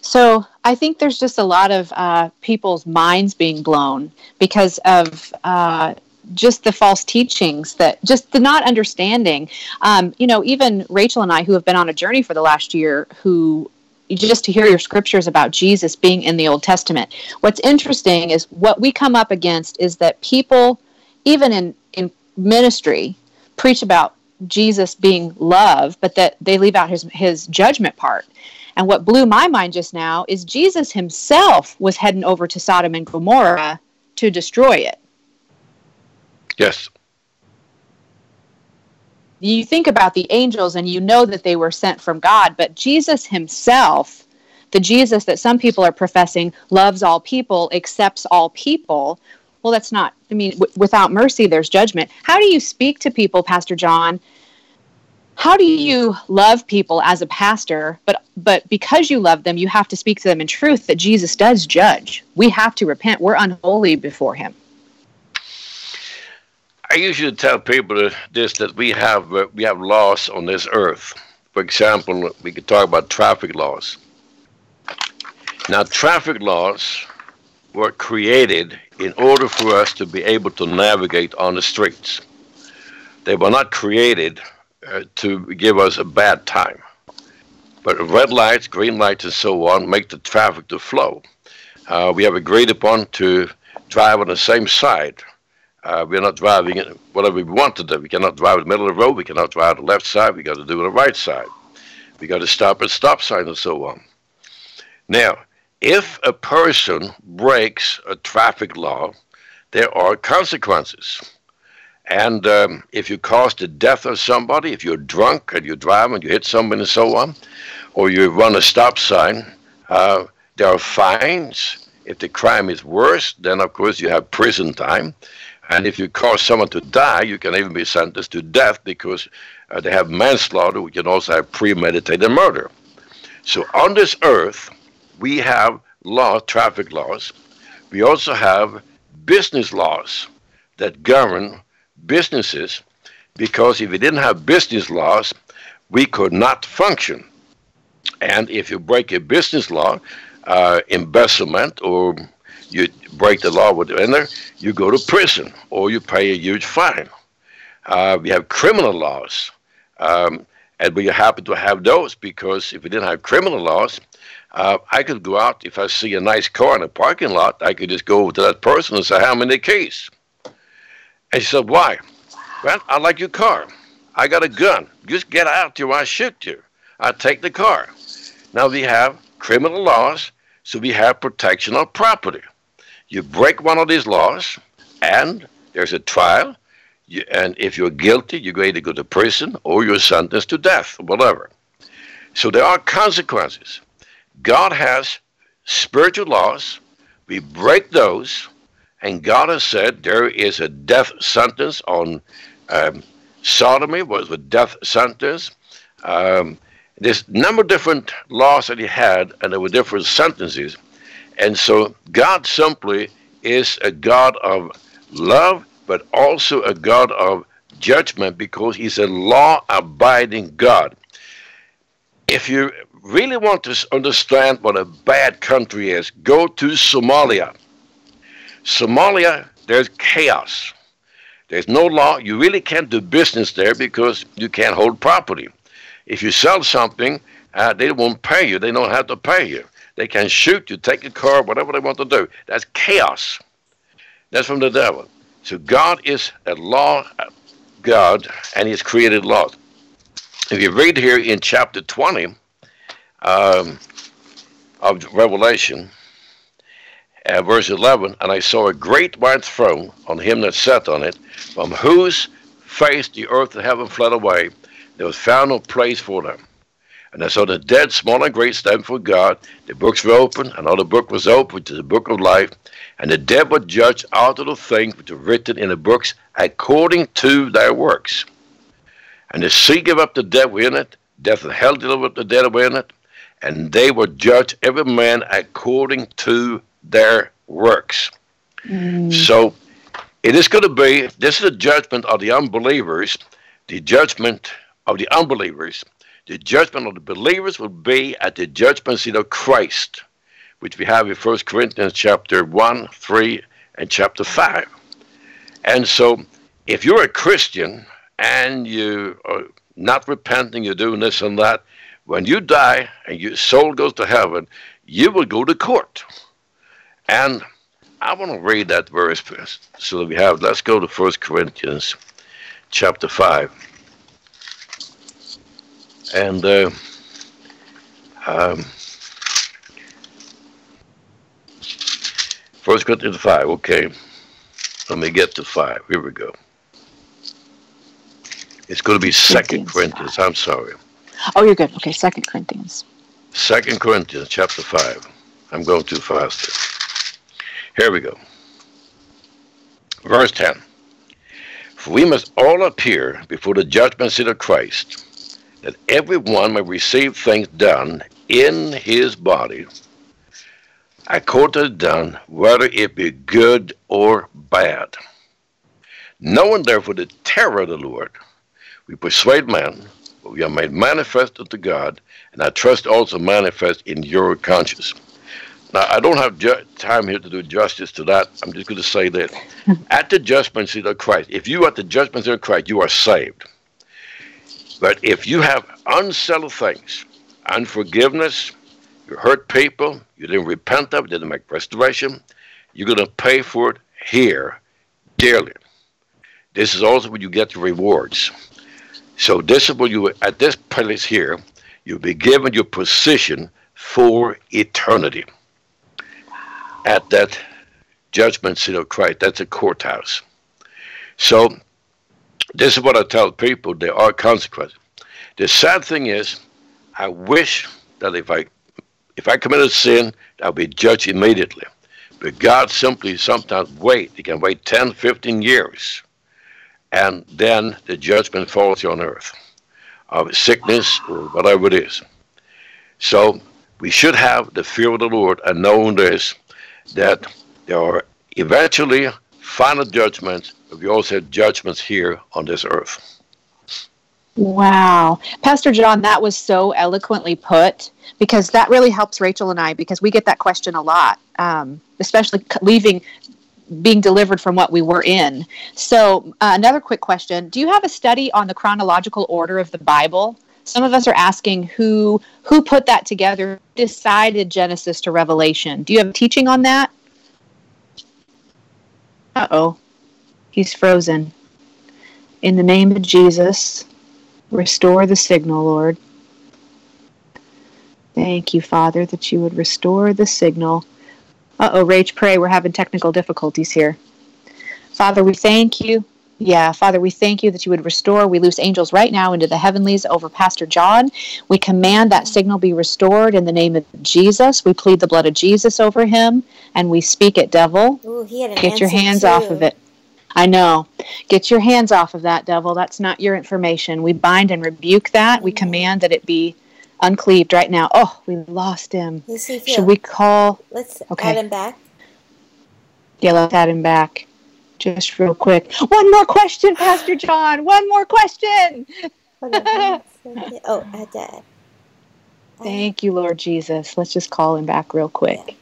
So I think there's just a lot of uh, people's minds being blown because of uh, just the false teachings that just the not understanding. Um, you know, even Rachel and I, who have been on a journey for the last year, who just to hear your scriptures about Jesus being in the Old Testament. What's interesting is what we come up against is that people, even in, in ministry, preach about Jesus being love, but that they leave out his, his judgment part. And what blew my mind just now is Jesus himself was heading over to Sodom and Gomorrah to destroy it. Yes. You think about the angels and you know that they were sent from God, but Jesus himself, the Jesus that some people are professing loves all people, accepts all people, well, that's not, I mean, w- without mercy, there's judgment. How do you speak to people, Pastor John, how do you love people as a pastor but but because you love them you have to speak to them in truth that jesus does judge we have to repent we're unholy before him i usually tell people this that we have uh, we have laws on this earth for example we could talk about traffic laws now traffic laws were created in order for us to be able to navigate on the streets they were not created uh, to give us a bad time. But red lights, green lights, and so on make the traffic to flow. Uh, we have agreed upon to drive on the same side. Uh, we're not driving whatever we want to do. We cannot drive in the middle of the road. We cannot drive on the left side. We got to do the right side. We got to stop at stop signs and so on. Now, if a person breaks a traffic law, there are consequences. And um, if you cause the death of somebody, if you're drunk and you drive and you hit someone and so on, or you run a stop sign, uh, there are fines. If the crime is worse, then of course you have prison time. And if you cause someone to die, you can even be sentenced to death because uh, they have manslaughter. We can also have premeditated murder. So on this earth, we have law, traffic laws. We also have business laws that govern businesses because if we didn't have business laws, we could not function. And if you break a business law, uh, embezzlement, or you break the law with the vendor, you go to prison or you pay a huge fine. Uh, we have criminal laws, um, and we happen to have those because if we didn't have criminal laws, uh, I could go out if I see a nice car in a parking lot, I could just go to that person and say, "How many keys?" And she said, Why? Well, I like your car. I got a gun. Just get out here I shoot you. I take the car. Now we have criminal laws, so we have protection of property. You break one of these laws, and there's a trial, you, and if you're guilty, you're going to go to prison or you're sentenced to death, whatever. So there are consequences. God has spiritual laws. We break those, and God has said there is a death sentence on um, sodomy was a death sentence. Um, there's a number of different laws that he had, and there were different sentences. And so God simply is a God of love, but also a God of judgment because he's a law abiding God. If you really want to understand what a bad country is, go to Somalia. Somalia, there's chaos. There's no law. You really can't do business there because you can't hold property. If you sell something, uh, they won't pay you. They don't have to pay you. They can shoot you, take your car, whatever they want to do. That's chaos. That's from the devil. So God is a law God, and He's created laws. If you read here in chapter 20 um, of Revelation, uh, verse 11, and I saw a great white throne on him that sat on it, from whose face the earth and heaven fled away. There was found no place for them. And I saw the dead, small and great, stand for God. The books were open, another book was opened, which is the book of life. And the dead were judged out of the things which were written in the books according to their works. And the sea gave up the dead were in it, death and hell delivered up the dead were in it, and they were judged every man according to their works. Mm. So it is going to be, this is the judgment of the unbelievers, the judgment of the unbelievers. The judgment of the believers will be at the judgment seat of Christ, which we have in 1 Corinthians chapter 1, 3, and chapter 5. And so, if you're a Christian and you are not repenting, you're doing this and that, when you die and your soul goes to heaven, you will go to court. And I want to read that verse first, so that we have. Let's go to 1 Corinthians chapter 5. And uh, um, 1 Corinthians 5, okay. Let me get to 5. Here we go. It's going to be Second Corinthians. I'm sorry. Oh, you're good. Okay, Second Corinthians. Second Corinthians chapter 5. I'm going too fast. Here we go. Verse 10. For we must all appear before the judgment seat of Christ, that everyone may receive things done in his body, according to done, whether it be good or bad. Knowing therefore the terror of the Lord, we persuade men, but we are made manifest unto God, and I trust also manifest in your conscience. Now, I don't have time here to do justice to that. I'm just going to say that at the judgment seat of Christ, if you are at the judgment seat of Christ, you are saved. But if you have unsettled things, unforgiveness, you hurt people, you didn't repent of didn't make restoration, you're going to pay for it here dearly. This is also when you get the rewards. So this is when you, at this place here, you'll be given your position for eternity at that judgment seat of Christ. That's a courthouse. So this is what I tell people: there are consequences. The sad thing is, I wish that if I if I committed sin, I'll be judged immediately. But God simply sometimes wait. He can wait 10, 15 years. And then the judgment falls on earth of sickness or whatever it is. So we should have the fear of the Lord and knowing this that there are eventually final judgments, we also have judgments here on this earth. Wow. Pastor John, that was so eloquently put because that really helps Rachel and I because we get that question a lot, um, especially leaving, being delivered from what we were in. So, uh, another quick question Do you have a study on the chronological order of the Bible? Some of us are asking who who put that together, decided Genesis to Revelation. Do you have teaching on that? Uh oh, he's frozen. In the name of Jesus, restore the signal, Lord. Thank you, Father, that you would restore the signal. Uh oh, Rach, pray. We're having technical difficulties here. Father, we thank you yeah, Father, we thank you that you would restore. We loose angels right now into the heavenlies over Pastor John. We command that signal be restored in the name of Jesus. We plead the blood of Jesus over him, and we speak it, devil. Ooh, an Get your hands too. off of it. I know. Get your hands off of that, devil. That's not your information. We bind and rebuke that. We command that it be uncleaved right now. Oh, we lost him. Should we call? Let's okay. add him back. Yeah, let's add him back just real quick. One more question, Pastor John. One more question. oh, at that. Thank you, Lord Jesus. Let's just call him back real quick. Yeah.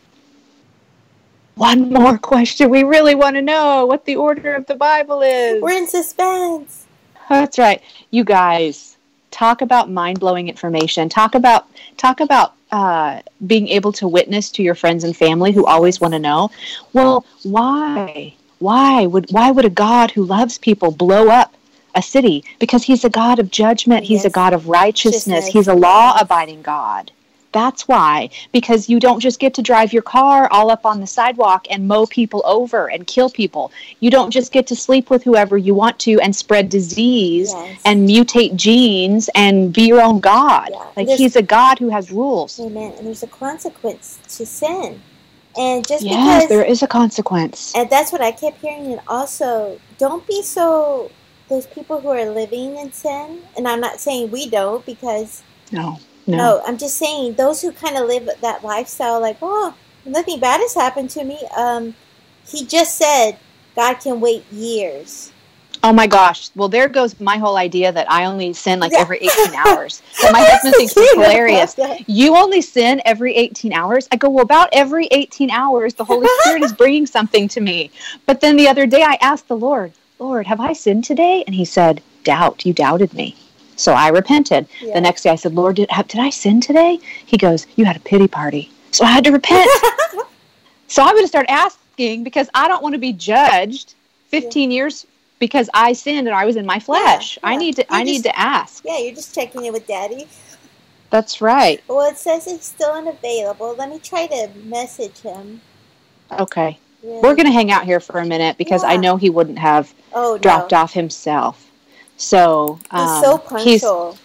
One more question. We really want to know what the order of the Bible is. We're in suspense. That's right. You guys, talk about mind-blowing information. Talk about talk about uh, being able to witness to your friends and family who always want to know. Well, why? Why would why would a God who loves people blow up a city? Because he's a God of judgment, he's yes. a God of righteousness, he's a law abiding God. That's why. Because you don't just get to drive your car all up on the sidewalk and mow people over and kill people. You don't just get to sleep with whoever you want to and spread disease yes. and mutate genes and be your own God. Yeah. Like he's a God who has rules. Amen. And there's a consequence to sin. And just yes, because there is a consequence. And that's what I kept hearing. And also, don't be so those people who are living in sin. And I'm not saying we don't because no, no, no I'm just saying those who kind of live that lifestyle, like oh, nothing bad has happened to me. Um, he just said God can wait years. Oh my gosh. Well, there goes my whole idea that I only sin like every 18 hours. So my husband thinks it's hilarious. You only sin every 18 hours? I go, well, about every 18 hours, the Holy Spirit is bringing something to me. But then the other day I asked the Lord, Lord, have I sinned today? And he said, doubt. You doubted me. So I repented. Yeah. The next day I said, Lord, did, did I sin today? He goes, you had a pity party. So I had to repent. so I'm going to start asking because I don't want to be judged 15 years because I sinned and I was in my flesh. I yeah. need to I need to ask. Yeah, you're just checking in with Daddy. That's right. Well, it says he's still unavailable. Let me try to message him. Okay. Really. We're going to hang out here for a minute because I know he wouldn't have oh, dropped no. off himself. So He's um, so he's punctual.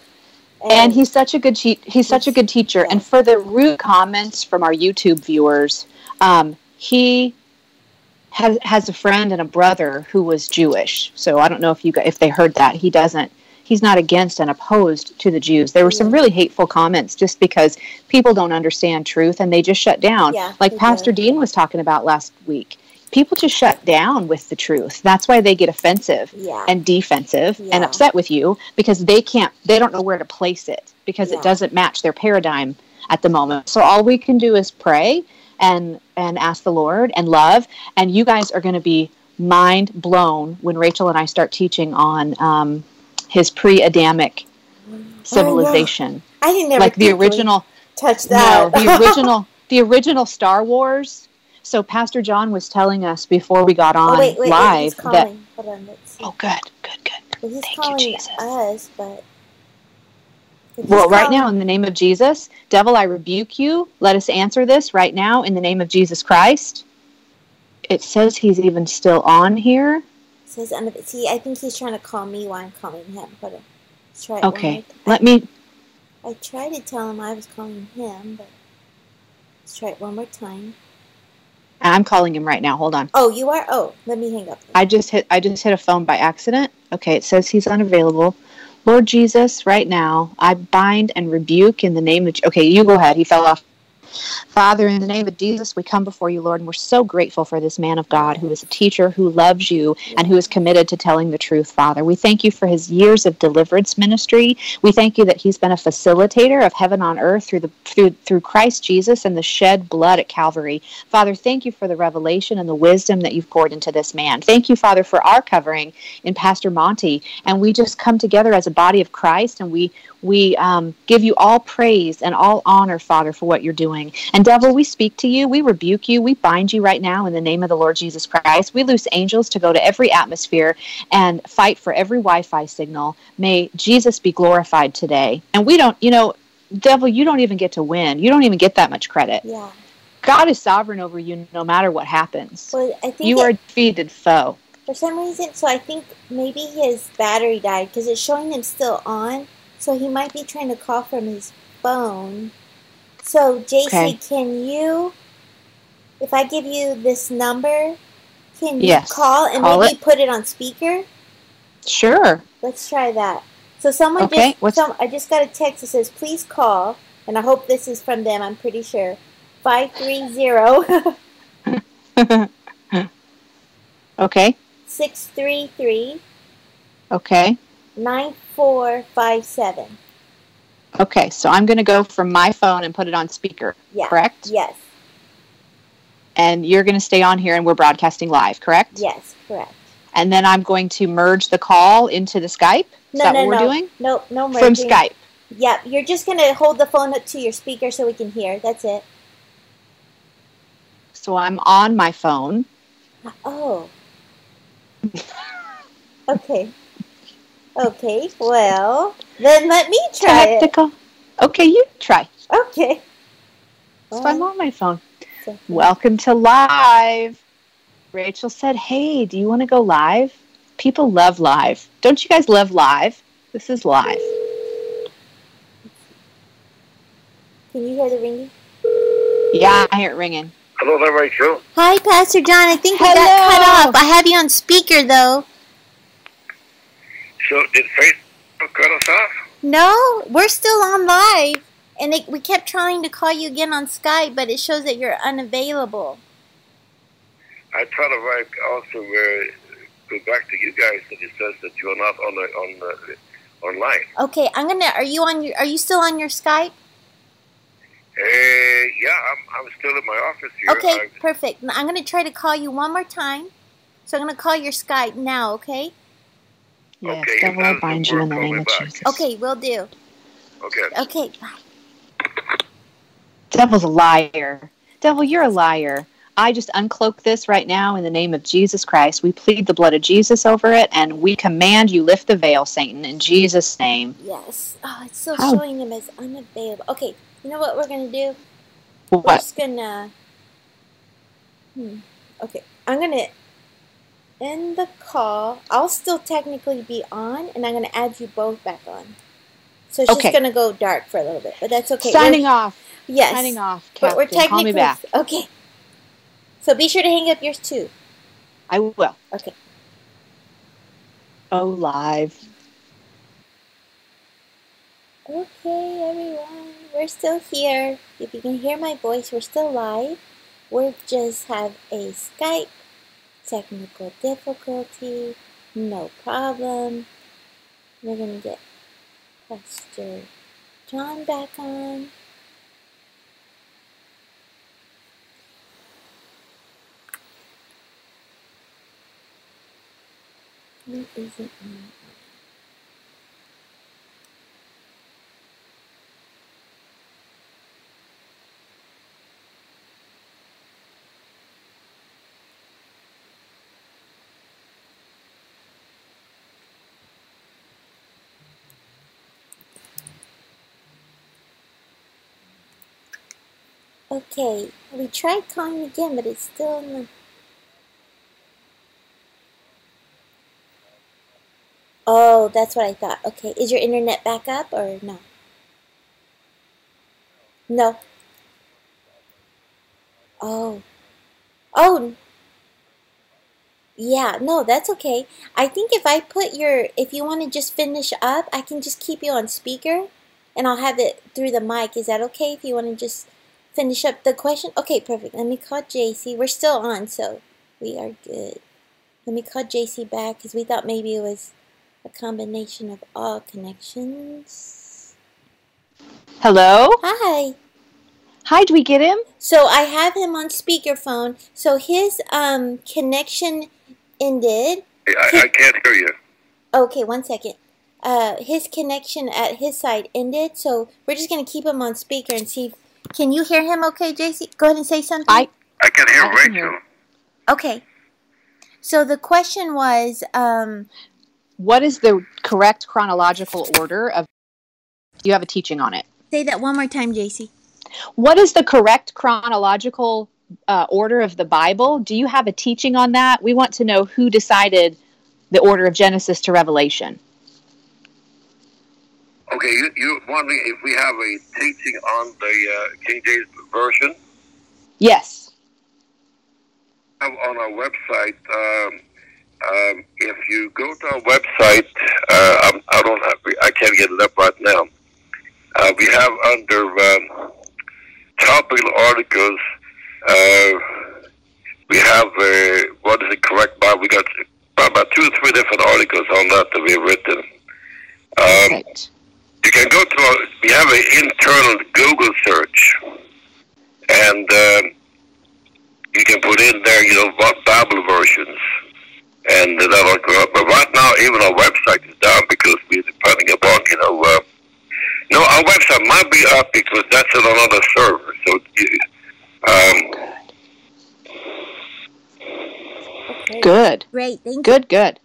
and he's such a good te- he's such a good teacher. Yeah. And for the rude comments from our YouTube viewers, um, he has has a friend and a brother who was Jewish. So I don't know if you if they heard that. He doesn't. He's not against and opposed to the Jews. There were some really hateful comments just because people don't understand truth and they just shut down. Yeah, like Pastor do. Dean was talking about last week. People just shut down with the truth. That's why they get offensive yeah. and defensive and upset with you because they can't they don't know where to place it because Yeah. it doesn't match their paradigm at the moment so all we can do is pray and and ask the lord and love and you guys are going to be mind blown when rachel and i start teaching on um, his pre-adamic civilization I didn't never like the original touch no the original the original star wars so pastor john was telling us before we got on oh, wait, wait, live that. On, oh good good good Well, thank you, Jesus. us, but. Well, right now, in the name of Jesus, devil, I rebuke you. Let us answer this right now in the name of Jesus Christ. It says he's even still on here. Says, unav- see, I think he's trying to call me while I'm calling him. Hold on. Let's try it Okay, let me. I tried to tell him I was calling him, but let's try it one more time. I'm calling him right now. Hold on. Oh, you are? Oh, let me hang up. I just hit. I just hit a phone by accident. Okay, it says he's unavailable. Lord Jesus, right now, I bind and rebuke in the name of. Okay, you go ahead. He fell off. Father, in the name of Jesus, we come before you, Lord, and we're so grateful for this man of God who is a teacher who loves you and who is committed to telling the truth, Father. We thank you for his years of deliverance ministry. We thank you that he's been a facilitator of heaven on earth through the through through Christ Jesus and the shed blood at Calvary. Father, thank you for the revelation and the wisdom that you've poured into this man. Thank you, Father, for our covering in Pastor Monty. And we just come together as a body of Christ and we we um, give you all praise and all honor, Father, for what you're doing. And devil, we speak to you, we rebuke you, we bind you right now in the name of the Lord Jesus Christ. We loose angels to go to every atmosphere and fight for every Wi Fi signal. May Jesus be glorified today. And we don't, you know, devil, you don't even get to win. You don't even get that much credit. Yeah. God is sovereign over you no matter what happens. Well, I think You it- are a defeated foe. for some reason. So I think maybe his battery died because it's showing him still on. So he might be trying to call from his phone. So JC, Okay. can you, if I give you this number, can you call and Call maybe put it on speaker? Sure. Let's try that. So someone Okay, just, what's- some, I just got a text that says, please call, and I hope this is from them, I'm pretty sure. 530 Okay. 633 Okay. 9457. Okay. So I'm going to go from my phone and put it on speaker, Yeah. correct? Yes, And you're going to stay on here and we're broadcasting live, correct? yes, correct. And then I'm going to merge the call into the Skype. Is No, that no, what we're no. doing? No, no merge. From. Skype. Yep, you're just going to hold the phone up to your speaker so we can hear. That's it. So I'm on my phone. Uh, oh. Okay. Okay, well, then let me try it. Okay, you try. Okay. So I'm on my phone. So- Welcome to live. Rachel said, Hey, do you want to go live? People love live. Don't you guys love live? This is live. Can you hear the ringing? Yeah, I hear it ringing. Hello there, Rachel. Hi, Pastor John. I think we got cut off. I have you on speaker, though. So did Facebook cut us off? No, we're still on live. And it, we kept trying to call you again on Skype, but it shows that you're unavailable. I thought if I also uh, go back to you guys that it says that you're not on the, on the, online. Okay, I'm gonna. Are you on your? Are you still on your Skype? Uh, yeah, I'm, I'm still in my office here. Okay, I'm, perfect. I'm gonna try to call you one more time. So I'm gonna call your Skype now. Okay. Yes, Okay, devil, that I bind you in the work, name of back. Jesus. Okay, we'll do. okay. Okay. Bye. Devil's a liar. Devil, you're a liar. I just uncloak this right now in the name of Jesus Christ. We plead the blood of Jesus over it, and we command you lift the veil, Satan, in Jesus' name. Yes. Oh, it's still How- showing him as unavailable. Okay. You know what we're gonna do? We're just gonna. Hmm. Okay. I'm gonna end the call. I'll still technically be on, and I'm gonna add you both back on. So it's Okay. just gonna go dark for a little bit, but that's okay. Signing We're- off. Yes. Signing off. But we're Captain. Call technically me back. okay. So be sure to hang up yours too. I will. Okay. Oh, live. Okay, everyone, we're still here. If you can hear my voice, we're still live. We just have a Skype technical difficulty. No problem. We're gonna get Pastor John back on. Where is it Okay, we tried calling again, but it's still the. Oh, that's what I thought. Okay, is your internet back up or no? No. Oh. Oh. Yeah, no, that's okay. I think if I put your, if you want to just finish up, I can just keep you on speaker and I'll have it through the mic. Is that okay if you want to just finish up the question? Okay, perfect. Let me call JC. We're still on, so we are good. Let me call JC back because we thought maybe it was a combination of all connections. Hello? Hi. Hi, do we get him? So I have him on speakerphone. So his um connection ended. I, I can't hear you. Okay, one second. Uh, his connection at his side ended, so we're just gonna keep him on speaker and see. If, can you hear him? Okay, JC, go ahead and say something. I I can hear I can Rachel. hear. Okay. So the question was, um, what is the correct chronological order of Do you have a teaching on it say that one more time, JC. what is the correct chronological uh, order of the bible do you have a teaching on that we want to know who decided the order of genesis to revelation Okay, you, you're wondering if we have a teaching on the uh, King James Version? yes have on our website. Um, um, if you go to our website, uh, I'm, I don't have, I can't get it up right now. Uh, we have under um, topical articles. Uh, we have uh, what is it correct by? We got about two or three different articles on that that we've written. Um, Perfect. You can go to our, we have an internal Google search, and um, you can put in there, you know, what Bible versions, and that'll go up. But right now, even our website is down because we're depending upon, you know, uh, no, our website might be up because that's on another server. So, you- um, Okay. good Great. Thank you. good good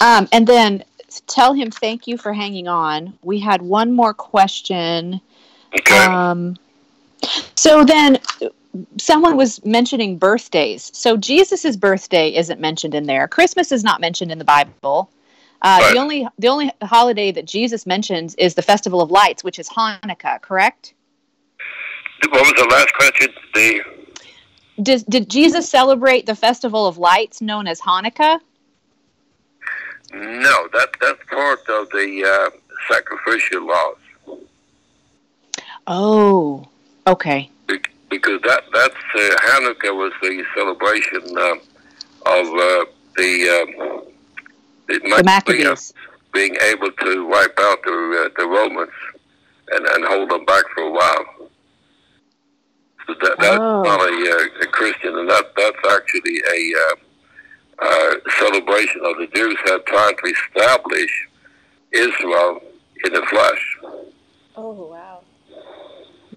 um, and then tell him thank you for hanging on we had one more question okay. Um, so then someone was mentioning birthdays. So Jesus's birthday isn't mentioned in there. Christmas is not mentioned in the Bible. Uh, Right. The only the only holiday that Jesus mentions is the Festival of Lights, which is Hanukkah. Correct? what was the last question? The Did, did Jesus celebrate the Festival of Lights known as Hanukkah? no, that that's part of the uh, sacrificial laws. Oh, okay. Bec- because that that's uh, Hanukkah was the celebration uh, of uh, the, um, the, The Maccabees. being able to wipe out the, uh, the Romans and, and hold them back for a while. So that, that's Oh. not a, uh, a Christian, and that, that's actually a uh, celebration of the Jews had time to establish Israel in the flesh. Oh wow.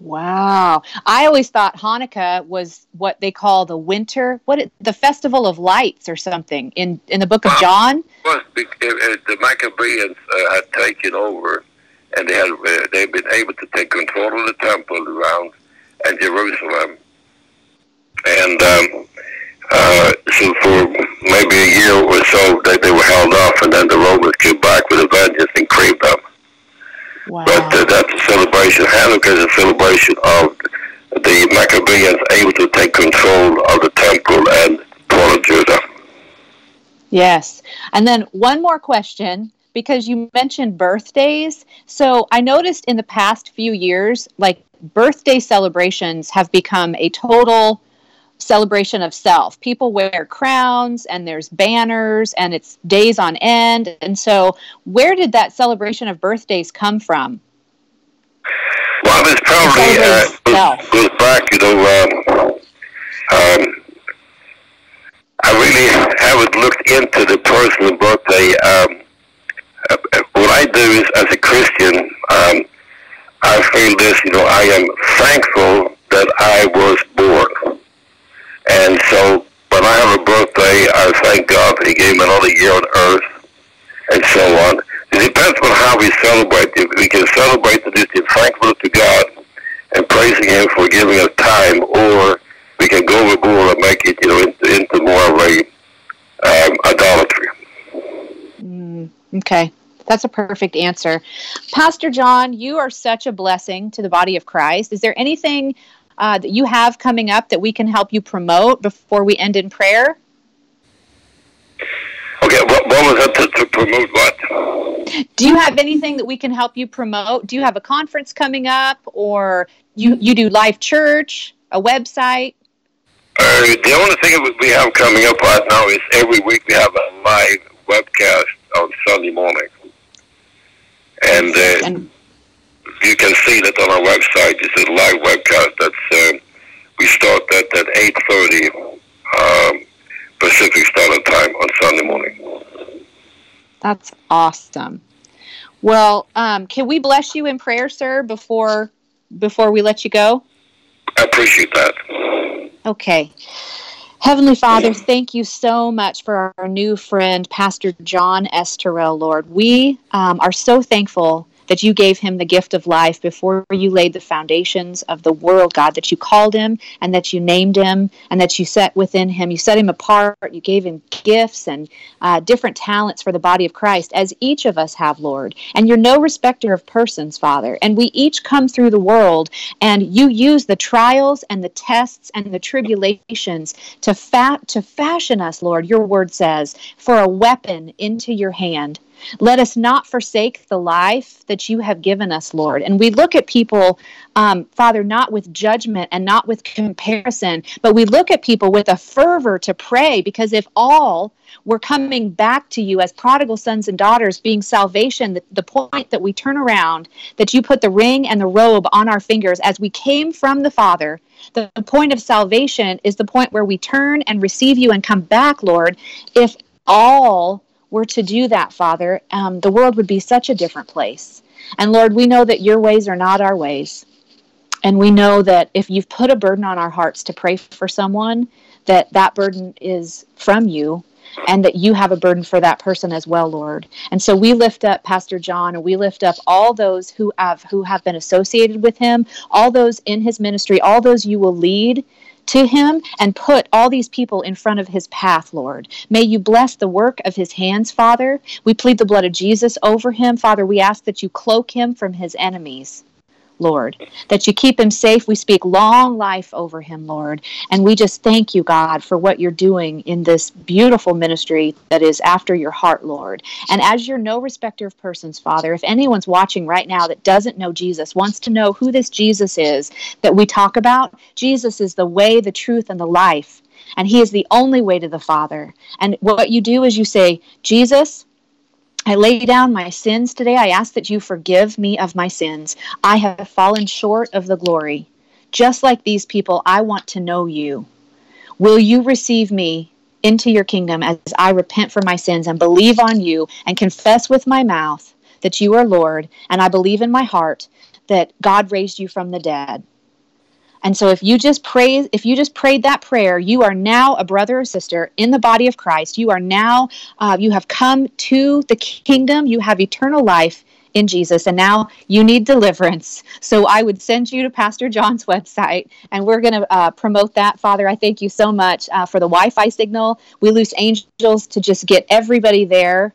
Wow. I always thought Hanukkah was what they call the winter, what it, the festival of lights or something in in the book of Wow. John. was be- uh, uh, the Maccabees uh, had taken over, and they had uh, they've been able to take control of the temple around and Jerusalem, and um, uh, so for maybe a year or so they, they were held off, and then the Romans came back with a vengeance and creamed them. Wow. But uh, that's a celebration. Hanukkah is a celebration of the Maccabees able to take control of the temple and part of Judah. Yes. And then one more question because you mentioned birthdays. So I noticed in the past few years, like birthday celebrations have become a total celebration of self. People wear crowns and there's banners and it's days on end. And so, where did that celebration of birthdays come from? Well, it's probably uh, goes, goes back, you know. Um, um, I really haven't looked into the personal birthday. Um, uh, what I do is, as a Christian, um, I feel this. You know, I am thankful that I was born, and so when I have a birthday, I thank God that He gave me another year on earth, and so on. It depends on how we celebrate. If we can celebrate that it's thankful to God and praising Him for giving us time, or we can go overboard and make it, you know, into, into more of a um, idolatry. Mm, okay. That's a perfect answer. Pastor John, you are such a blessing to the body of Christ. Is there anything uh, that you have coming up that we can help you promote before we end in prayer? Okay, what, what was that to, to promote what? Do you have anything that we can help you promote? Do you have a conference coming up or you, you do live church, a website? Uh, the only thing that we have coming up right now is every week we have a live webcast on Sunday morning. And uh, And you can see that on our website. It's a live webcast. That's um, we start that at eight thirty um, Pacific Standard Time on Sunday morning. that's awesome. Well, um, can we bless you in prayer, sir, before before we let you go? I appreciate that. Okay. Heavenly Father, thank you so much for our new friend, Pastor John S. Torell, Lord. We um, are so thankful that you gave him the gift of life before you laid the foundations of the world, God, that you called him and that you named him and that you set within him. You set him apart. You gave him gifts and uh, different talents for the body of Christ, as each of us have, Lord. And you're no respecter of persons, Father. And we each come through the world and you use the trials and the tests and the tribulations to fa- to fashion us, Lord. Your word says, for a weapon into your hand. Let us not forsake the life that you have given us, Lord. And we look at people, um, Father, not with judgment and not with comparison, but we look at people with a fervor to pray because if all were coming back to you as prodigal sons and daughters, being salvation, the, the point that we turn around, that you put the ring and the robe on our fingers as we came from the Father, the, the point of salvation is the point where we turn and receive you and come back, Lord. If all were to do that, Father, um, the world would be such a different place. And Lord, we know that your ways are not our ways. And we know that if you've put a burden on our hearts to pray for someone, that that burden is from you and that you have a burden for that person as well, Lord. And so we lift up Pastor John and we lift up all those who have who have been associated with him, all those in his ministry, all those you will lead to him and put all these people in front of his path, Lord. May you bless the work of his hands, Father. We plead the blood of Jesus over him. Father, we ask that you cloak him from his enemies. Lord, that you keep him safe. We speak long life over him, Lord. And we just thank you, God, for what you're doing in this beautiful ministry that is after your heart, Lord. And as you're no respecter of persons, Father, if anyone's watching right now that doesn't know Jesus, wants to know who this Jesus is that we talk about, Jesus is the way, the truth, and the life. and He is the only way to the Father. And what you do is you say, Jesus, I lay down my sins today. I ask that you forgive me of my sins. I have fallen short of the glory. Just like these people, I want to know you. Will you receive me into your kingdom as I repent for my sins and believe on you and confess with my mouth that you are Lord, and I believe in my heart that God raised you from the dead. And so if you just pray if you just prayed that prayer, you are now a brother or sister in the body of Christ. You are now uh, you have come to the kingdom. You have eternal life in Jesus, and now you need deliverance. So I would send you to Pastor John's website, and we're going to uh, promote that. Father, I thank you so much uh, for the Wi-Fi signal. We lose angels to just get everybody there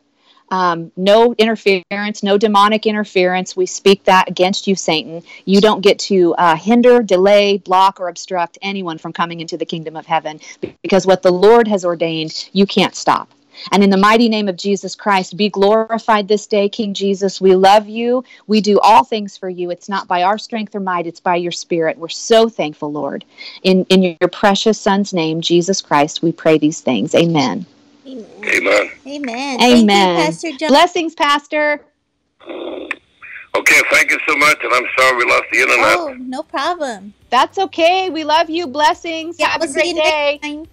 um, no interference, no demonic interference. We speak that against you, Satan. You don't get to uh, hinder, delay, block, or obstruct anyone from coming into the kingdom of heaven because what the Lord has ordained, you can't stop. And in the mighty name of Jesus Christ, be glorified this day, King Jesus. We love you. We do all things for you. It's not by our strength or might, it's by your spirit. We're so thankful, Lord. In, in your precious Son's name, Jesus Christ, we pray these things. Amen. Amen. Amen. Amen. Thank you, Pastor John. Blessings, Pastor. Okay, thank you so much, and I'm sorry we lost the internet. Oh, no problem. That's okay. We love you. Blessings. Yeah, Have we'll a great day.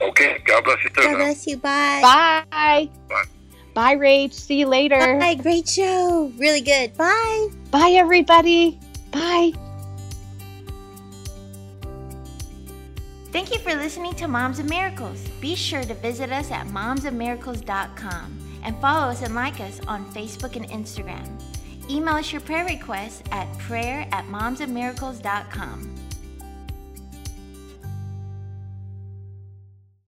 Okay, God bless you too. God now. bless you. Bye. Bye. Bye. Bye, Rach. See you later. Bye. Great show. Really good. Bye. Bye, everybody. Bye. Thank you for listening to Moms of Miracles. Be sure to visit us at momsofmiracles.com and follow us and like us on Facebook and Instagram. Email us your prayer requests at prayer at momsofmiracles.com.